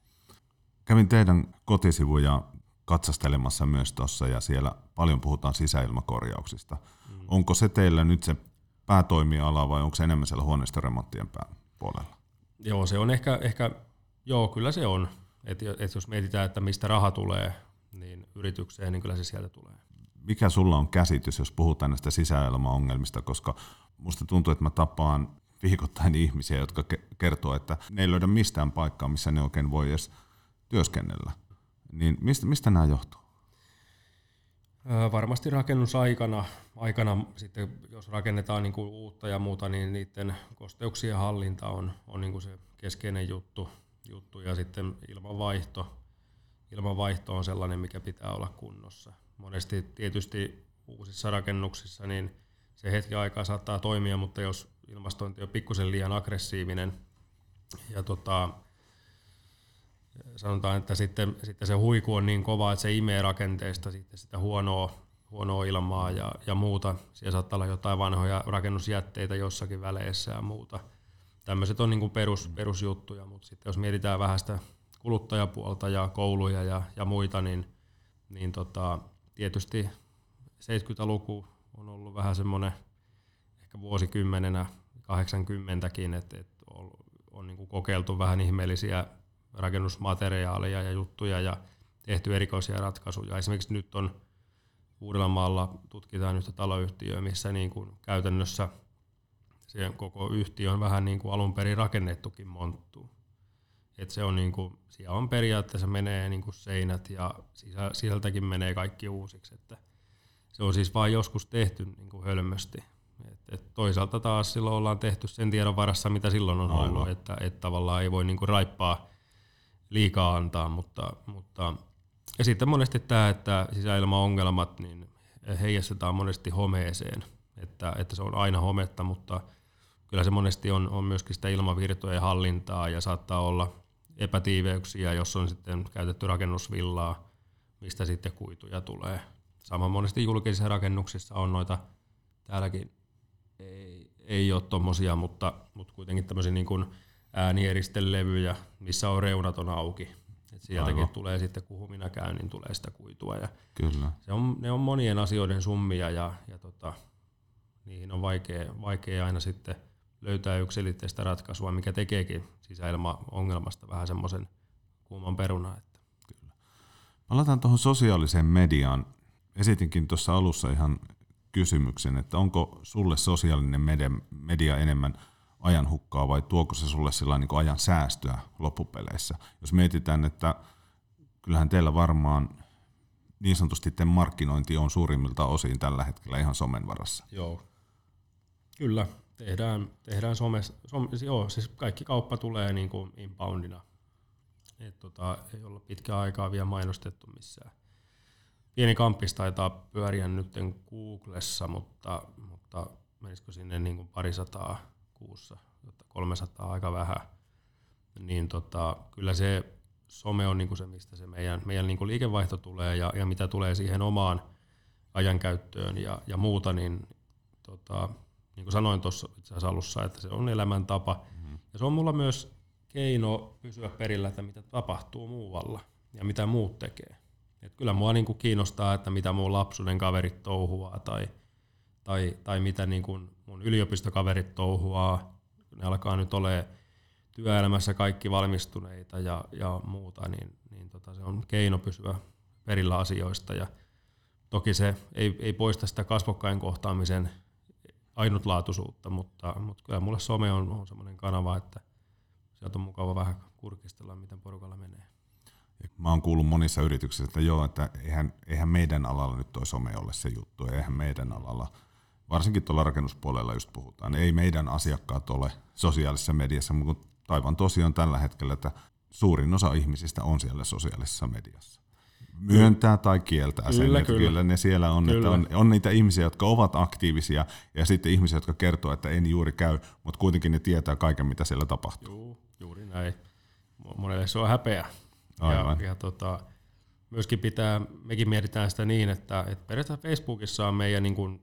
Kävin teidän kotisivuja katsastelemassa myös tuossa ja siellä paljon puhutaan sisäilmakorjauksista. Mm. Onko se teillä nyt se päätoimiala vai onko se enemmän siellä huoneistoremonttien puolella? Joo, se on ehkä, ehkä joo, kyllä se on. Et, et jos mietitään, että mistä raha tulee niin yritykseen, niin kyllä se sieltä tulee. Mikä sulla on käsitys, jos puhutaan näistä sisäilmaongelmista, koska musta tuntuu, että mä tapaan viikoittain ihmisiä, jotka kertoo, että ne ei löydä mistään paikkaa, missä ne oikein voi edes työskennellä. Niin mistä, mistä nämä johtuu? Varmasti rakennusaikana, aikana sitten, jos rakennetaan niin kuin uutta ja muuta, niin niiden kosteuksien hallinta on, on niin kuin se keskeinen juttu, juttu. Ja sitten ilmanvaihto, ilmanvaihto on sellainen, mikä pitää olla kunnossa. Monesti tietysti uusissa rakennuksissa niin se hetki aikaa saattaa toimia, mutta jos ilmastointi on pikkusen liian aggressiivinen ja tota, sanotaan, että sitten, sitten se huiku on niin kova, että se imee rakenteesta sitten sitä huonoa, huonoa ilmaa ja, ja muuta. Siellä saattaa olla jotain vanhoja rakennusjätteitä jossakin väleissä ja muuta. Tämmöiset on niin perus, perusjuttuja, mutta sitten jos mietitään vähän sitä kuluttajapuolta ja kouluja ja, ja muita, niin, niin tota, tietysti 70-luku on ollut vähän semmoinen ehkä vuosikymmenenä 80kin, että, että on, on niin kokeiltu vähän ihmeellisiä rakennusmateriaaleja ja juttuja ja tehty erikoisia ratkaisuja. Esimerkiksi nyt on Uudellamaalla tutkitaan yhtä taloyhtiöä, missä niin kuin käytännössä se koko yhtiö on vähän niin kuin alun perin rakennettukin monttu. Et se on niin kuin, siellä on periaatteessa menee niin kuin seinät ja sisältäkin menee kaikki uusiksi. Että se on siis vain joskus tehty niin kuin hölmösti. Et, et toisaalta taas silloin ollaan tehty sen tiedon varassa, mitä silloin on ollut, että et tavallaan ei voi niin kuin raippaa liikaa antaa, mutta, mutta ja sitten monesti tämä, että sisäilmaongelmat niin heijastetaan monesti homeeseen, että, että se on aina hometta, mutta kyllä se monesti on, on myöskin sitä ilmavirtojen hallintaa ja saattaa olla epätiiveyksiä, jos on sitten käytetty rakennusvillaa, mistä sitten kuituja tulee. Sama monesti julkisissa rakennuksissa on noita, täälläkin ei, ei ole tuommoisia, mutta, mutta kuitenkin tämmöisiä niin kuin äänieristellevyjä, missä on reunaton auki. Et sieltäkin Aivan. tulee sitten, kun minä käyn, niin tulee sitä kuitua. Ja Kyllä. Se on, ne on monien asioiden summia ja, ja tota, niihin on vaikea, vaikea aina sitten löytää yksilitteistä ratkaisua, mikä tekeekin sisäilmaongelmasta vähän semmoisen kuuman peruna. Että. Kyllä. Palataan tuohon sosiaaliseen mediaan. Esitinkin tuossa alussa ihan kysymyksen, että onko sulle sosiaalinen media, media enemmän – ajan hukkaa vai tuoko se sulle sillä niin ajan säästöä loppupeleissä? Jos mietitään, että kyllähän teillä varmaan niin sanotusti te markkinointi on suurimmilta osin tällä hetkellä ihan somen varassa. Joo, kyllä. Tehdään, tehdään some, some, joo, siis kaikki kauppa tulee niin kuin inboundina. Et tota, ei olla pitkä aikaa vielä mainostettu missään. Pieni kampis taitaa pyöriä nyt Googlessa, mutta, mutta menisikö sinne niin kuin parisataa kuussa, 300 aika vähän, niin tota, kyllä se some on niinku se, mistä se meidän, meidän niinku liikevaihto tulee ja, ja mitä tulee siihen omaan ajankäyttöön ja, ja muuta, niin tota, niin kuin sanoin tuossa alussa, että se on elämäntapa. Mm-hmm. Ja se on mulla myös keino pysyä perillä, että mitä tapahtuu muualla ja mitä muut tekee. Et kyllä mua niin kuin kiinnostaa, että mitä mun lapsuuden kaverit touhuaa tai, tai, tai mitä niin kuin mun yliopistokaverit touhuaa, ne alkaa nyt ole työelämässä kaikki valmistuneita ja, ja muuta, niin, niin tota, se on keino pysyä perillä asioista. Ja toki se ei, ei poista sitä kasvokkain kohtaamisen ainutlaatuisuutta, mutta, mutta kyllä mulle some on, on semmoinen kanava, että sieltä on mukava vähän kurkistella, miten porukalla menee. Mä oon kuullut monissa yrityksissä, että joo, että eihän, eihän meidän alalla nyt toi some ole se juttu, eihän meidän alalla – varsinkin tuolla rakennuspuolella just puhutaan, ei meidän asiakkaat ole sosiaalisessa mediassa, mutta taivaan tosiaan tällä hetkellä, että suurin osa ihmisistä on siellä sosiaalisessa mediassa. Myöntää tai kieltää sen, kyllä, että kyllä. kyllä ne siellä on, kyllä. että on, on niitä ihmisiä, jotka ovat aktiivisia ja sitten ihmisiä, jotka kertoo, että en juuri käy, mutta kuitenkin ne tietää kaiken, mitä siellä tapahtuu. Juu, juuri näin. Monelle se on häpeä. Aivan. Ja, ja tota, myöskin pitää, mekin mietitään sitä niin, että, että periaatteessa Facebookissa on meidän niin kuin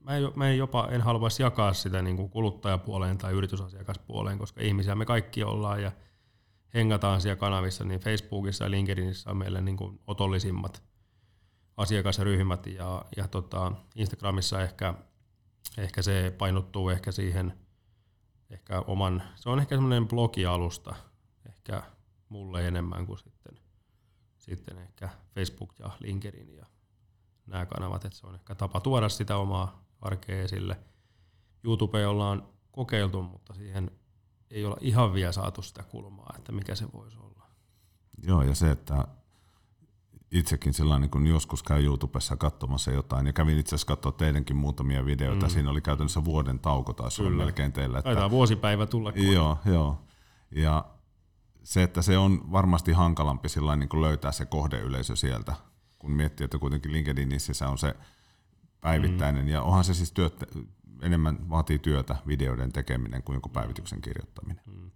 mä en, mä en jopa en haluaisi jakaa sitä niin kuin kuluttajapuoleen tai yritysasiakaspuoleen, koska ihmisiä me kaikki ollaan ja hengataan siellä kanavissa, niin Facebookissa ja LinkedInissä on meille niin kuin otollisimmat asiakasryhmät ja, ja tota, Instagramissa ehkä, ehkä se painottuu ehkä siihen ehkä oman, se on ehkä semmoinen blogialusta ehkä mulle enemmän kuin sitten, sitten ehkä Facebook ja LinkedIn ja nämä kanavat, että se on ehkä tapa tuoda sitä omaa arkea esille. YouTube ollaan kokeiltu, mutta siihen ei olla ihan vielä saatu sitä kulmaa, että mikä se voisi olla. Joo, ja se, että itsekin sellainen, kun joskus käy YouTubessa katsomassa jotain, ja kävin itse asiassa katsoa teidänkin muutamia videoita, mm. siinä oli käytännössä vuoden tauko taisi olla melkein teillä. Että, Taitaa vuosipäivä tulla. Joo, joo. Ja se, että se on varmasti hankalampi niin kuin löytää se kohdeyleisö sieltä, kun miettii, että kuitenkin LinkedInissä on se päivittäinen, mm. ja onhan se siis työt, enemmän vaatii työtä videoiden tekeminen kuin joku päivityksen kirjoittaminen. Mm.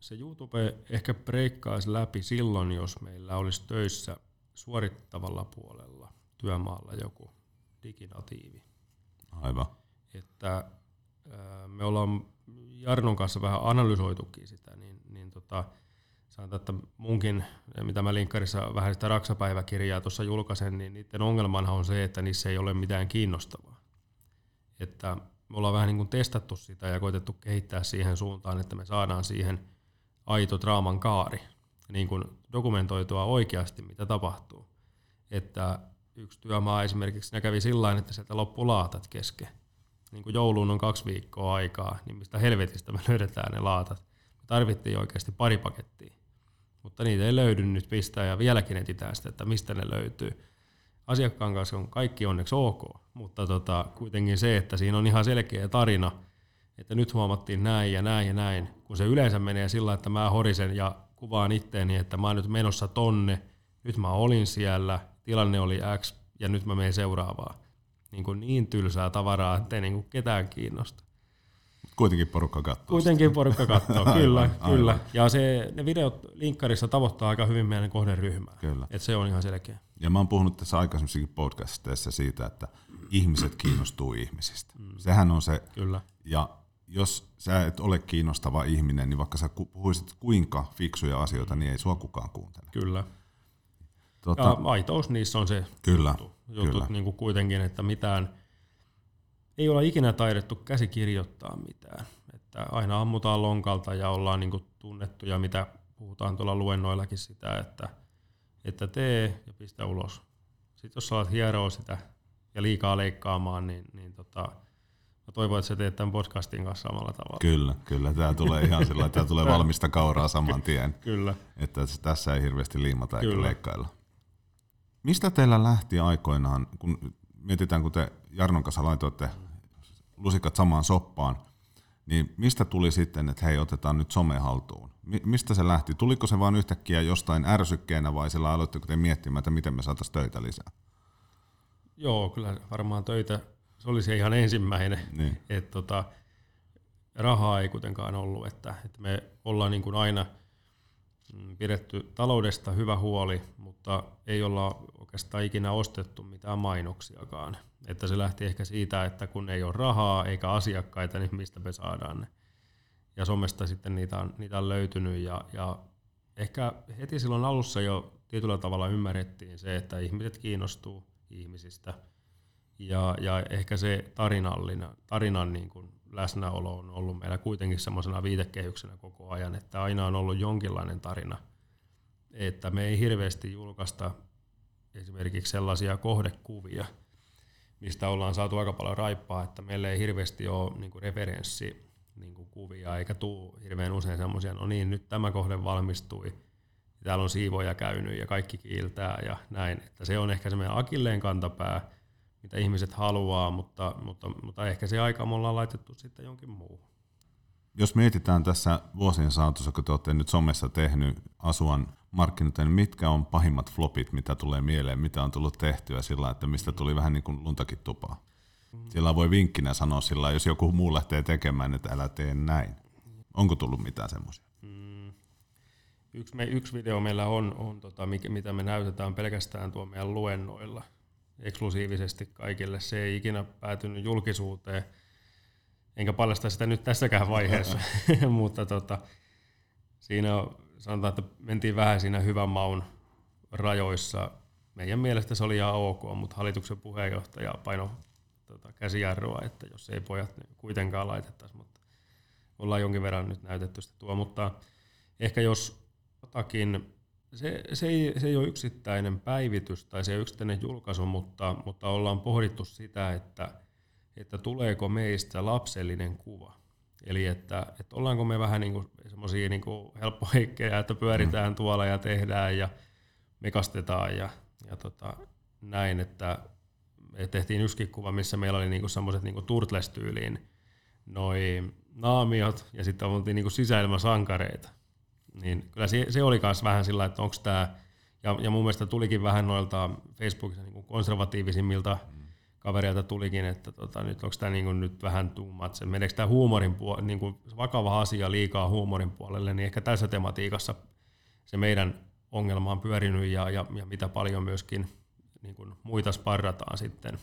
Se YouTube ehkä breikkaisi läpi silloin, jos meillä olisi töissä suorittavalla puolella työmaalla joku diginatiivi. Aivan. Että me ollaan Jarnon kanssa vähän analysoitukin sitä, niin, niin tota, sanotaan, että munkin, mitä mä linkkarissa vähän sitä raksapäiväkirjaa tuossa julkaisen, niin niiden ongelmanhan on se, että niissä ei ole mitään kiinnostavaa. Että me ollaan vähän niin kuin testattu sitä ja koitettu kehittää siihen suuntaan, että me saadaan siihen aito draaman kaari, niin kuin dokumentoitua oikeasti, mitä tapahtuu. Että yksi työmaa esimerkiksi kävi sillä että sieltä loppui laatat kesken niin kuin jouluun on kaksi viikkoa aikaa, niin mistä helvetistä me löydetään ne laatat. Me tarvittiin oikeasti pari pakettia, mutta niitä ei löydy nyt pistää ja vieläkin etsitään sitä, että mistä ne löytyy. Asiakkaan kanssa on kaikki onneksi ok, mutta tota, kuitenkin se, että siinä on ihan selkeä tarina, että nyt huomattiin näin ja näin ja näin, kun se yleensä menee sillä, että mä horisen ja kuvaan itteeni, että mä oon nyt menossa tonne, nyt mä olin siellä, tilanne oli X ja nyt mä menen seuraavaan niin, kuin niin tylsää tavaraa, ettei niin kuin ketään kiinnosta. Kuitenkin porukka katsoo. Kuitenkin sitä. porukka katsoo, kyllä, aivan, kyllä. Aivan. Ja se, ne videot linkkarissa tavoittaa aika hyvin meidän kohderyhmää. Kyllä. Et se on ihan selkeä. Ja mä oon puhunut tässä aikaisemmissakin podcasteissa siitä, että ihmiset kiinnostuu ihmisistä. Mm. Sehän on se. Kyllä. Ja jos sä et ole kiinnostava ihminen, niin vaikka sä puhuisit kuinka fiksuja asioita, niin ei sua kukaan kuuntele. Kyllä. Tota, ja aitous niissä on se kyllä, juttu, kyllä. Niin kuin kuitenkin, että mitään ei olla ikinä taidettu käsikirjoittaa mitään. Että aina ammutaan lonkalta ja ollaan niin kuin tunnettuja, mitä puhutaan tuolla luennoillakin sitä, että, että tee ja pistä ulos. Sitten jos saat hieroa sitä ja liikaa leikkaamaan, niin, niin tota, mä toivon, että sä teet tämän podcastin kanssa samalla tavalla. Kyllä, kyllä. Tämä tulee ihan sillä tämä tulee valmista kauraa saman tien. kyllä. Että tässä ei hirveästi liimata eikä leikkailla. Mistä teillä lähti aikoinaan, kun mietitään, kun te Jarnon kanssa laitoitte lusikat samaan soppaan, niin mistä tuli sitten, että hei, otetaan nyt some haltuun? mistä se lähti? Tuliko se vain yhtäkkiä jostain ärsykkeenä vai sillä aloitteko te miettimään, että miten me saataisiin töitä lisää? Joo, kyllä varmaan töitä, se oli se ihan ensimmäinen. Niin. Että tota, rahaa ei kuitenkaan ollut, että, että me ollaan niin kuin aina – Mm, pidetty taloudesta hyvä huoli, mutta ei olla oikeastaan ikinä ostettu mitään mainoksiakaan. Että se lähti ehkä siitä, että kun ei ole rahaa eikä asiakkaita, niin mistä me saadaan ne. Ja somesta sitten niitä on, niitä on löytynyt ja, ja ehkä heti silloin alussa jo tietyllä tavalla ymmärrettiin se, että ihmiset kiinnostuu ihmisistä. Ja, ja ehkä se tarinallinen, tarinan niin kuin läsnäolo on ollut meillä kuitenkin semmoisena viitekehyksenä koko ajan, että aina on ollut jonkinlainen tarina, että me ei hirveästi julkaista esimerkiksi sellaisia kohdekuvia, mistä ollaan saatu aika paljon raippaa, että meillä ei hirveästi ole niin kuin referenssi niin kuin kuvia, eikä tuu hirveän usein semmoisia, no niin, nyt tämä kohde valmistui, täällä on siivoja käynyt ja kaikki kiiltää ja näin. Että se on ehkä semmoinen akilleen kantapää, mitä ihmiset haluaa, mutta, mutta, mutta ehkä se aika me ollaan laitettu sitten jonkin muuhun. Jos mietitään tässä vuosien saatossa, kun te olette nyt somessa tehnyt Asuan markkinoita, niin mitkä on pahimmat flopit, mitä tulee mieleen, mitä on tullut tehtyä sillä, että mistä tuli vähän niin kuin luntakin tupaa? Sillä voi vinkkinä sanoa sillä, jos joku muu lähtee tekemään, että älä tee näin. Onko tullut mitään semmoisia? Mm. Yksi, me, yksi video meillä on, on tota, mikä, mitä me näytetään pelkästään tuo meidän luennoilla eksklusiivisesti kaikille. Se ei ikinä päätynyt julkisuuteen, enkä paljasta sitä nyt tässäkään vaiheessa, mutta tota, siinä sanotaan, että mentiin vähän siinä hyvän maun rajoissa. Meidän mielestä se oli ihan ok, mutta hallituksen puheenjohtaja paino tota, käsijarrua, että jos ei pojat niin kuitenkaan laitettaisi, mutta ollaan jonkin verran nyt näytetty sitä tuo, mutta ehkä jos jotakin se, se, ei, se ei ole yksittäinen päivitys tai se ei ole yksittäinen julkaisu, mutta, mutta ollaan pohdittu sitä, että, että tuleeko meistä lapsellinen kuva. Eli että, että ollaanko me vähän niin semmoisia niin helppoheikkejä, että pyöritään mm. tuolla ja tehdään ja mekastetaan ja, ja tota, näin, että me tehtiin yksikin kuva, missä meillä oli niinku semmoiset niinku Turtles-tyyliin noi naamiot ja sitten oltiin niinku sisäilmasankareita. Niin kyllä se, se oli myös vähän sillä, että onko tämä, ja, ja mun mielestä tulikin vähän noilta Facebookissa niinku konservatiivisimmilta mm. Kavereilta tulikin, että tota, nyt onko tämä niinku nyt vähän too much, meneekö tämä huumorin puolelle, niinku vakava asia liikaa huumorin puolelle, niin ehkä tässä tematiikassa se meidän ongelma on pyörinyt ja, ja, ja mitä paljon myöskin niin kuin muita sparrataan sitten.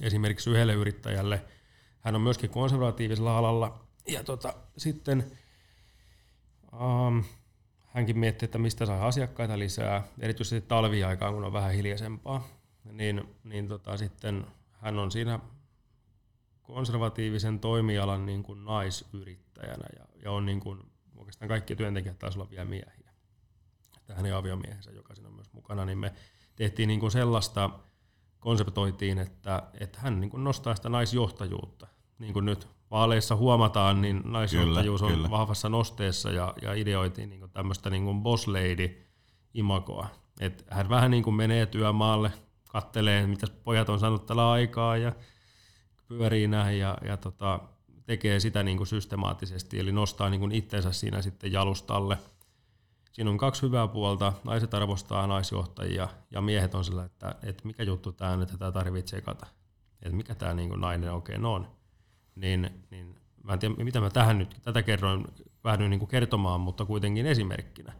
Esimerkiksi yhdelle yrittäjälle, hän on myöskin konservatiivisella alalla, ja tota, sitten um, hänkin miettii, että mistä saa asiakkaita lisää, erityisesti talviaikaan, kun on vähän hiljaisempaa, niin, niin tota, sitten hän on siinä konservatiivisen toimialan niin kuin naisyrittäjänä ja, ja on niin kuin, oikeastaan kaikki työntekijät taisi olla vielä miehiä. Että hänen aviomiehensä, joka siinä on myös mukana, niin me tehtiin niin kuin sellaista, konseptoitiin, että, että hän niin kuin nostaa sitä naisjohtajuutta. Niin kuin nyt vaaleissa huomataan, niin naisjohtajuus kyllä, on kyllä. vahvassa nosteessa ja, ja ideoitiin niin kuin tämmöistä niin kuin boss lady imagoa. Että hän vähän niin kuin menee työmaalle, kattelee, mitä pojat on saanut tällä aikaa ja pyörii näin ja, ja tota, tekee sitä niin kuin systemaattisesti, eli nostaa niin kuin itsensä siinä sitten jalustalle – siinä on kaksi hyvää puolta. Naiset arvostaa naisjohtajia ja miehet on sillä, että, että mikä juttu tämä on, että tämä tarvitsee kata. Että mikä tämä niin nainen oikein on. Niin, niin mä en tiedä, mitä mä tähän nyt, tätä kerroin vähän niin kuin kertomaan, mutta kuitenkin esimerkkinä.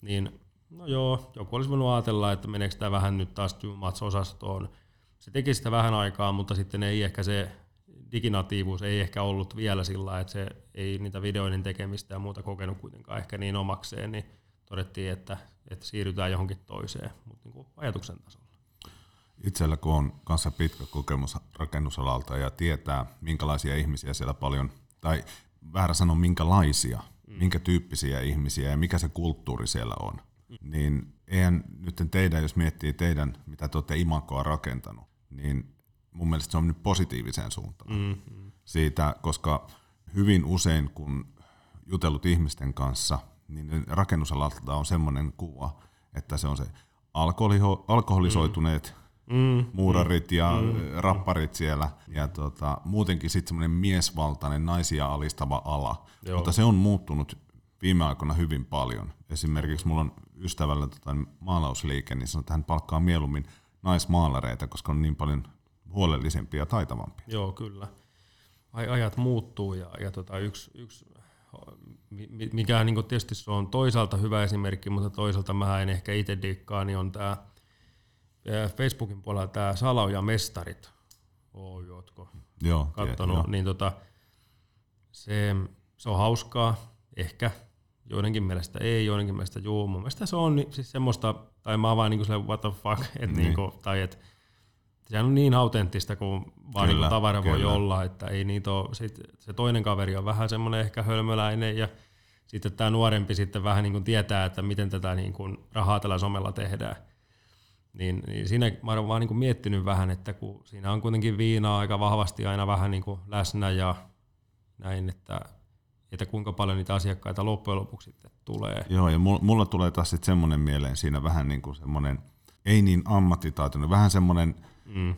Niin no joo, joku olisi voinut ajatella, että meneekö tämä vähän nyt taas osastoon. Se teki sitä vähän aikaa, mutta sitten ei ehkä se diginatiivuus ei ehkä ollut vielä sillä että se ei niitä videoiden tekemistä ja muuta kokenut kuitenkaan ehkä niin omakseen, niin todettiin, että, että siirrytään johonkin toiseen, mutta niin kuin ajatuksen tasolla. Itsellä kun on kanssa pitkä kokemus rakennusalalta ja tietää, minkälaisia ihmisiä siellä paljon, tai väärä sanoa minkälaisia, mm. minkä tyyppisiä ihmisiä ja mikä se kulttuuri siellä on. Niin eihän nyt teidän, jos miettii teidän, mitä te olette imakoa rakentanut, niin mun mielestä se on nyt positiiviseen suuntaan. Mm, mm. Siitä, koska hyvin usein kun jutellut ihmisten kanssa, niin rakennusalalta on semmoinen kuva, että se on se alkoholiho, alkoholisoituneet mm. mm. muurarit ja mm. rapparit siellä ja tota, muutenkin sitten semmoinen miesvaltainen naisia alistava ala. Joo. Mutta se on muuttunut viime aikoina hyvin paljon. Esimerkiksi mulla on ystävällä tota, maalausliike, niin sanoo, että hän palkkaa mieluummin naismaalareita, koska on niin paljon huolellisempia ja taitavampia. Joo, kyllä. Ajat muuttuu ja, ja tota, yksi, yksi mikä niin tietysti se on toisaalta hyvä esimerkki, mutta toisaalta mä en ehkä itse dikkaa, niin on tämä Facebookin puolella tämä Salau ja mestarit. Ooi, ootko joo, kattonut? Niin tota, se, se on hauskaa, ehkä. Joidenkin mielestä ei, joidenkin mielestä juu. Mun mielestä se on siis semmoista, tai mä oon vaan niin kuin what the fuck, et niin. niin kuin, tai että sehän on niin autenttista kuin vaan kyllä, niin tavara kyllä. voi olla, että ei niitä ole, sit se toinen kaveri on vähän semmoinen ehkä hölmöläinen ja sitten tämä nuorempi sitten vähän niin kuin tietää, että miten tätä niin kuin rahaa tällä somella tehdään. Niin, niin siinä mä olen vaan niin kuin miettinyt vähän, että kun siinä on kuitenkin viinaa aika vahvasti aina vähän niin kuin läsnä ja näin, että, että kuinka paljon niitä asiakkaita loppujen lopuksi sitten tulee. Joo, ja mulla, mulla tulee taas sitten semmoinen mieleen siinä vähän niin kuin semmoinen, ei niin ammattitaitoinen, vähän semmoinen – Mm.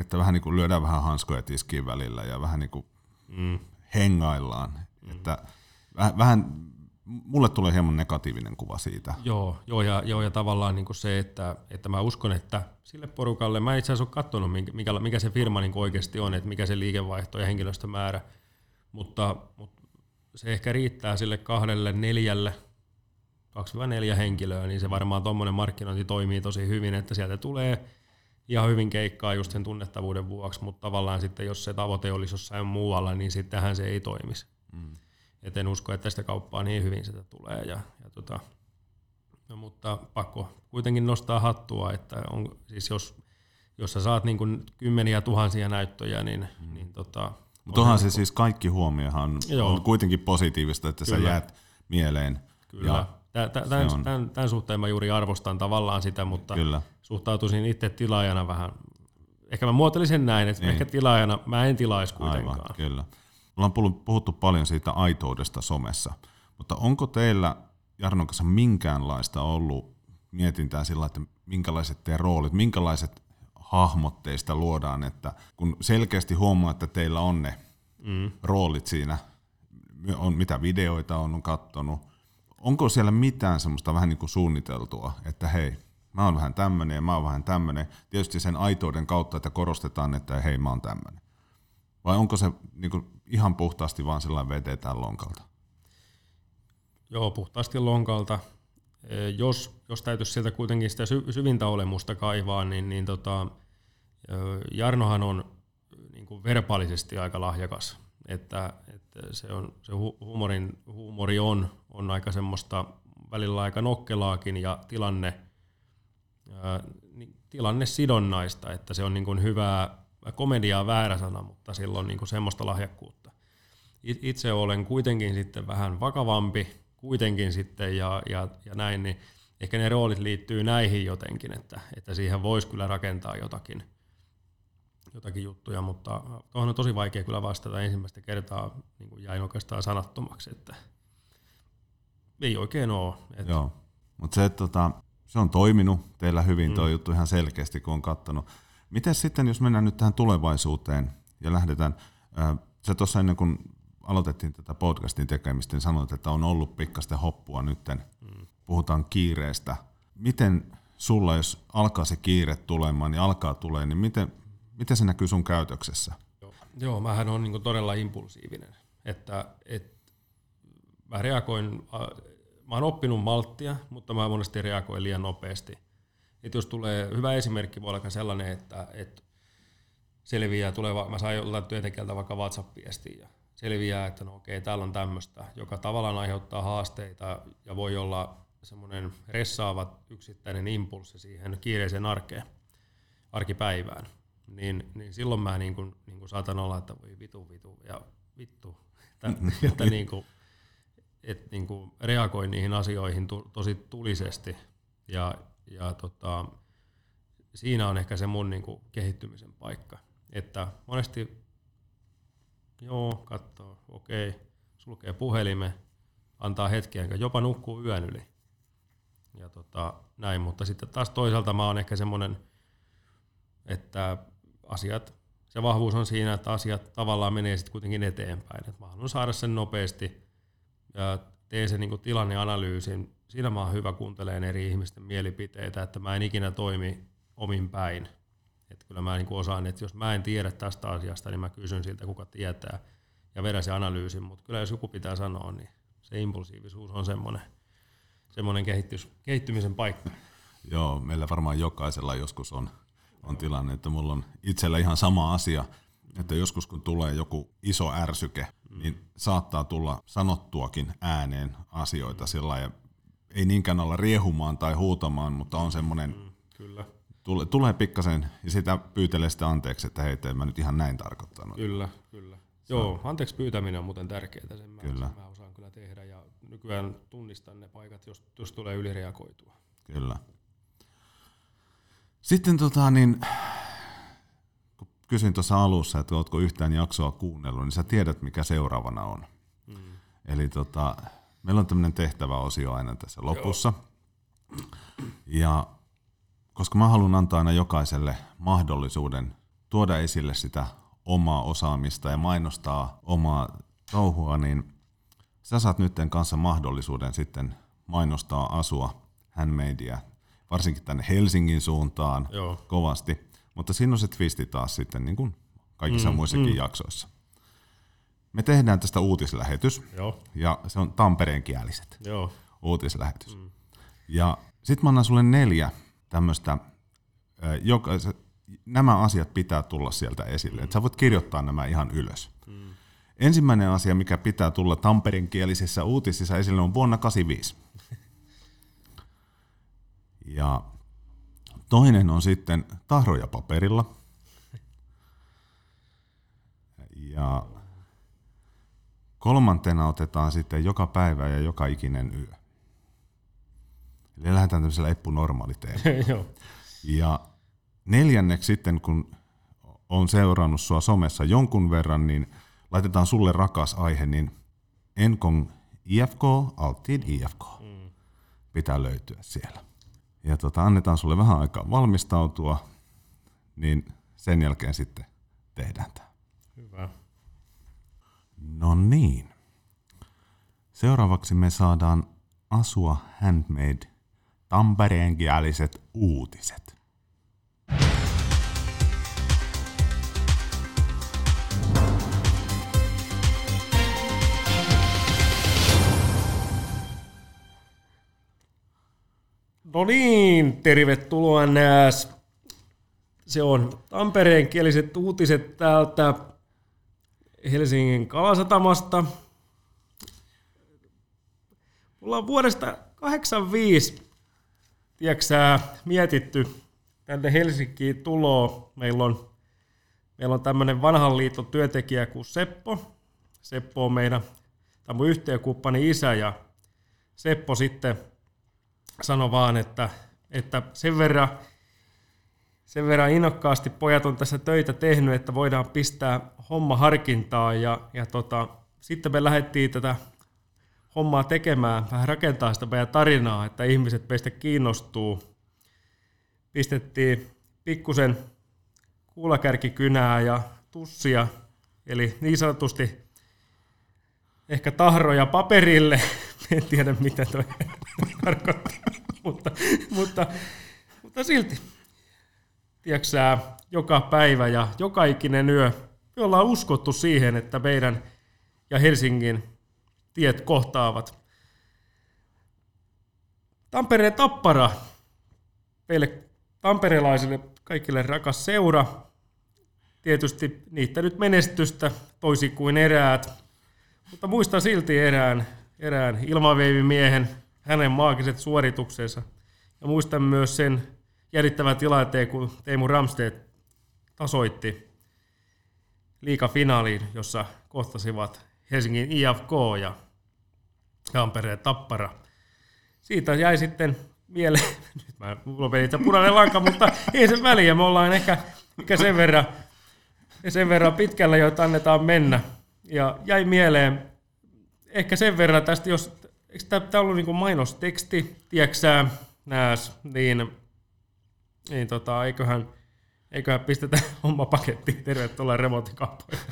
Että vähän niin kuin lyödään vähän hanskoja tiskiin välillä ja vähän niin kuin mm. hengaillaan. Mm. Että vähän, vähän, mulle tulee hieman negatiivinen kuva siitä. Joo, joo ja, joo, ja tavallaan niin kuin se, että, että mä uskon, että sille porukalle, mä itse asiassa ole katsonut, mikä, mikä se firma niin oikeasti on, että mikä se liikevaihto ja henkilöstömäärä, mutta, mutta se ehkä riittää sille kahdelle, neljälle, 2-4 henkilöä, niin se varmaan tuommoinen markkinointi toimii tosi hyvin, että sieltä tulee ihan hyvin keikkaa just sen tunnettavuuden vuoksi, mutta tavallaan sitten jos se tavoite olisi jossain muualla, niin sittenhän se ei toimisi. Mm. Et en usko, että tästä kauppaa niin hyvin sitä tulee. Ja, ja tota, no, mutta pakko kuitenkin nostaa hattua, että on, siis jos, jos sä saat niin kuin kymmeniä tuhansia näyttöjä, niin, mm. niin tota, mutta onhan se siis kaikki huomiohan Joo. on kuitenkin positiivista, että Kyllä. sä jäät mieleen. Kyllä. Ja Tämän, tämän, tämän suhteen mä juuri arvostan tavallaan sitä, mutta Kyllä. suhtautuisin itse tilaajana vähän, ehkä mä muotoilisin näin, että niin. ehkä tilaajana mä en tilaisi kuitenkaan. Aivan, kyllä. Me ollaan puhuttu paljon siitä aitoudesta somessa, mutta onko teillä Jarnon kanssa minkäänlaista ollut mietintään sillä, että minkälaiset teidän roolit, minkälaiset hahmot teistä luodaan, että kun selkeästi huomaa, että teillä on ne mm. roolit siinä, on, mitä videoita on, on kattonut, onko siellä mitään semmoista vähän niin kuin suunniteltua, että hei, mä oon vähän tämmöinen ja mä oon vähän tämmöinen, tietysti sen aitouden kautta, että korostetaan, että hei, mä oon tämmöinen. Vai onko se niin kuin ihan puhtaasti vaan sellainen vedetään lonkalta? Joo, puhtaasti lonkalta. E, jos, jos täytyisi sieltä kuitenkin sitä syvintä olemusta kaivaa, niin, niin tota, Jarnohan on niin kuin verbaalisesti aika lahjakas. Että, että se, on, se huumorin, huumori on, on aika semmoista välillä aika nokkelaakin ja tilanne, ää, tilanne sidonnaista, että se on niin kuin hyvää, komediaa väärä sana, mutta sillä on niin kuin semmoista lahjakkuutta. Itse olen kuitenkin sitten vähän vakavampi, kuitenkin sitten ja, ja, ja näin, niin ehkä ne roolit liittyy näihin jotenkin, että, että siihen voisi kyllä rakentaa jotakin, jotakin juttuja, mutta tuohon on tosi vaikea kyllä vastata ensimmäistä kertaa, niin kuin jäin oikeastaan sanattomaksi, että ei oikein ole. Että. Joo, mutta se, tota, se on toiminut teillä hyvin tuo mm. juttu ihan selkeästi, kun on katsonut. Miten sitten, jos mennään nyt tähän tulevaisuuteen ja lähdetään, äh, se tuossa ennen kuin aloitettiin tätä podcastin tekemistä, niin sanoit, että on ollut pikkasten hoppua nytten. Mm. Puhutaan kiireestä. Miten sulla, jos alkaa se kiire tulemaan, niin alkaa tulee, niin miten, miten se näkyy sun käytöksessä? Joo, Joo mähän on niin todella impulsiivinen. Että, et, mä reagoin, mä oon oppinut malttia, mutta mä monesti reagoin liian nopeasti. Et jos tulee, hyvä esimerkki voi olla sellainen, että, että selviää, tulee, mä sain jollain työntekijältä vaikka WhatsApp-viestiä, selviää, että no okei, täällä on tämmöistä, joka tavallaan aiheuttaa haasteita ja voi olla semmoinen ressaava yksittäinen impulssi siihen kiireiseen arkeen, arkipäivään, niin, niin silloin mä niin kuin, niin kuin saatan olla, että voi vitu, vitu ja vittu, että, että niin kuin, et niin kuin reagoin niihin asioihin to, tosi tulisesti ja, ja tota, siinä on ehkä se mun niin kuin kehittymisen paikka, että monesti Joo, katsoo, okei, sulkee puhelime, antaa hetken, jopa nukkuu yön yli. Ja tota, näin, mutta sitten taas toisaalta mä oon ehkä semmoinen, että asiat, se vahvuus on siinä, että asiat tavallaan menee sitten kuitenkin eteenpäin. Et mä haluan saada sen nopeasti ja tee sen niin tilanneanalyysin. Siinä mä oon hyvä kuuntelemaan eri ihmisten mielipiteitä, että mä en ikinä toimi omin päin, että kyllä mä niin kuin osaan, että jos mä en tiedä tästä asiasta, niin mä kysyn siltä, kuka tietää, ja vedän se analyysin, mutta kyllä jos joku pitää sanoa, niin se impulsiivisuus on semmoinen, semmoinen kehittymisen paikka. Joo, meillä varmaan jokaisella joskus on, on tilanne, että mulla on itsellä ihan sama asia, että joskus kun tulee joku iso ärsyke, niin saattaa tulla sanottuakin ääneen asioita sillä ja ei niinkään olla riehumaan tai huutamaan, mutta on semmoinen mm, kyllä Tule, tulee pikkasen ja sitä pyytelee sitä anteeksi, että hei, en mä nyt ihan näin tarkoittanut. Kyllä, kyllä. Joo, anteeksi pyytäminen on muuten tärkeää, sen mä, kyllä. mä osaan kyllä tehdä ja nykyään tunnistan ne paikat, jos, jos tulee ylireagoitua. Kyllä. Sitten tota, niin, kun kysyin tuossa alussa, että oletko yhtään jaksoa kuunnellut, niin sä tiedät, mikä seuraavana on. Mm. Eli tota, meillä on tämmöinen tehtäväosio aina tässä lopussa. Joo. Ja koska mä haluan antaa aina jokaiselle mahdollisuuden tuoda esille sitä omaa osaamista ja mainostaa omaa touhua, niin sä saat nytten kanssa mahdollisuuden sitten mainostaa asua handmadea, varsinkin tänne Helsingin suuntaan Joo. kovasti. Mutta siinä on se twisti taas sitten, niin kuin kaikissa mm, muissakin mm. jaksoissa. Me tehdään tästä uutislähetys, Joo. ja se on Tampereen kieliset Joo. uutislähetys. Mm. Ja sitten mä annan sulle neljä tämmöistä, joka, nämä asiat pitää tulla sieltä esille. Mm. Et sä voit kirjoittaa nämä ihan ylös. Mm. Ensimmäinen asia, mikä pitää tulla Tampereen kielisissä uutisissa esille, on vuonna 85. Ja toinen on sitten tahroja paperilla. Ja kolmantena otetaan sitten joka päivä ja joka ikinen yö. Eli lähdetään tämmöisellä Eppu normaaliteemalla. ja neljänneksi sitten, kun on seurannut sua somessa jonkun verran, niin laitetaan sulle rakas aihe, niin Enkong IFK, Altid IFK. Mm. Pitää löytyä siellä. Ja tota, annetaan sulle vähän aikaa valmistautua, niin sen jälkeen sitten tehdään tämä. Hyvä. No niin. Seuraavaksi me saadaan Asua Handmade Tampereenkieliset uutiset. No niin, tervetuloa nääs. Se on Tampereen kieliset uutiset täältä Helsingin Kalasatamasta. Mulla on vuodesta 85 tiedätkö, mietitty tänne Helsinkiin tuloa. Meillä on, meillä on tämmöinen vanhan liiton työntekijä kuin Seppo. Seppo on meidän, tämä mun isä ja Seppo sitten sanoi vaan, että, että sen verran sen verran innokkaasti pojat on tässä töitä tehnyt, että voidaan pistää homma harkintaan ja, ja tota, sitten me lähdettiin tätä hommaa tekemään, vähän rakentaa sitä meidän tarinaa, että ihmiset meistä kiinnostuu. Pistettiin pikkusen kuulakärkikynää ja tussia, eli niin sanotusti ehkä tahroja paperille. En tiedä, mitä toi tarkoittaa, mutta, mutta, mutta silti. Tiedätkö joka päivä ja joka ikinen yö me ollaan uskottu siihen, että meidän ja Helsingin tiet kohtaavat. Tampereen Tappara, meille tamperelaisille kaikille rakas seura. Tietysti niitä nyt menestystä toisi kuin eräät, mutta muista silti erään, erään ilmaveivimiehen, hänen maagiset suorituksensa. Ja muistan myös sen jännittävän tilanteen, kun Teemu Ramstedt tasoitti liikafinaaliin, jossa kohtasivat Helsingin IFK ja Tampereen Tappara. Siitä jäi sitten mieleen, nyt mä lopetin punainen lanka, mutta ei se väliä, me ollaan ehkä, mikä sen verran, sen verran pitkällä, joita annetaan mennä. Ja jäi mieleen ehkä sen verran tästä, jos, eikö tämä ollut niin mainosteksti, tiedätkö nääs, niin, niin tota, eiköhän, eiköhän pistetä homma paketti. Tervetuloa remonttikappoihin.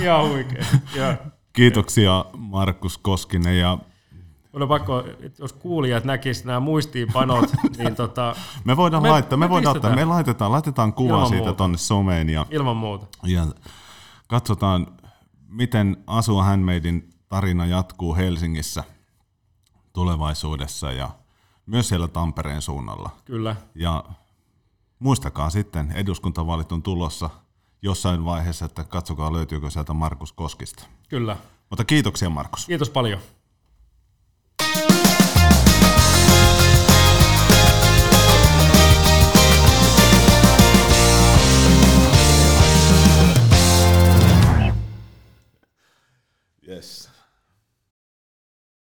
Ihan huikea. Kiitoksia Markus Koskinen ja on pakko, että jos kuulijat näkisivät nämä muistiinpanot, niin tota, me voidaan Me- laittaa, me, me voidaan ottaa, me laitetaan, laitetaan kuva Ilman siitä muuta. tonne someen ja, ilman muuta. ja katsotaan, miten Asua Handmadein tarina jatkuu Helsingissä tulevaisuudessa ja myös siellä Tampereen suunnalla. Kyllä. Ja muistakaa sitten, eduskuntavaalit on tulossa jossain vaiheessa, että katsokaa löytyykö sieltä Markus Koskista. Kyllä. Mutta kiitoksia Markus. Kiitos paljon. Yes.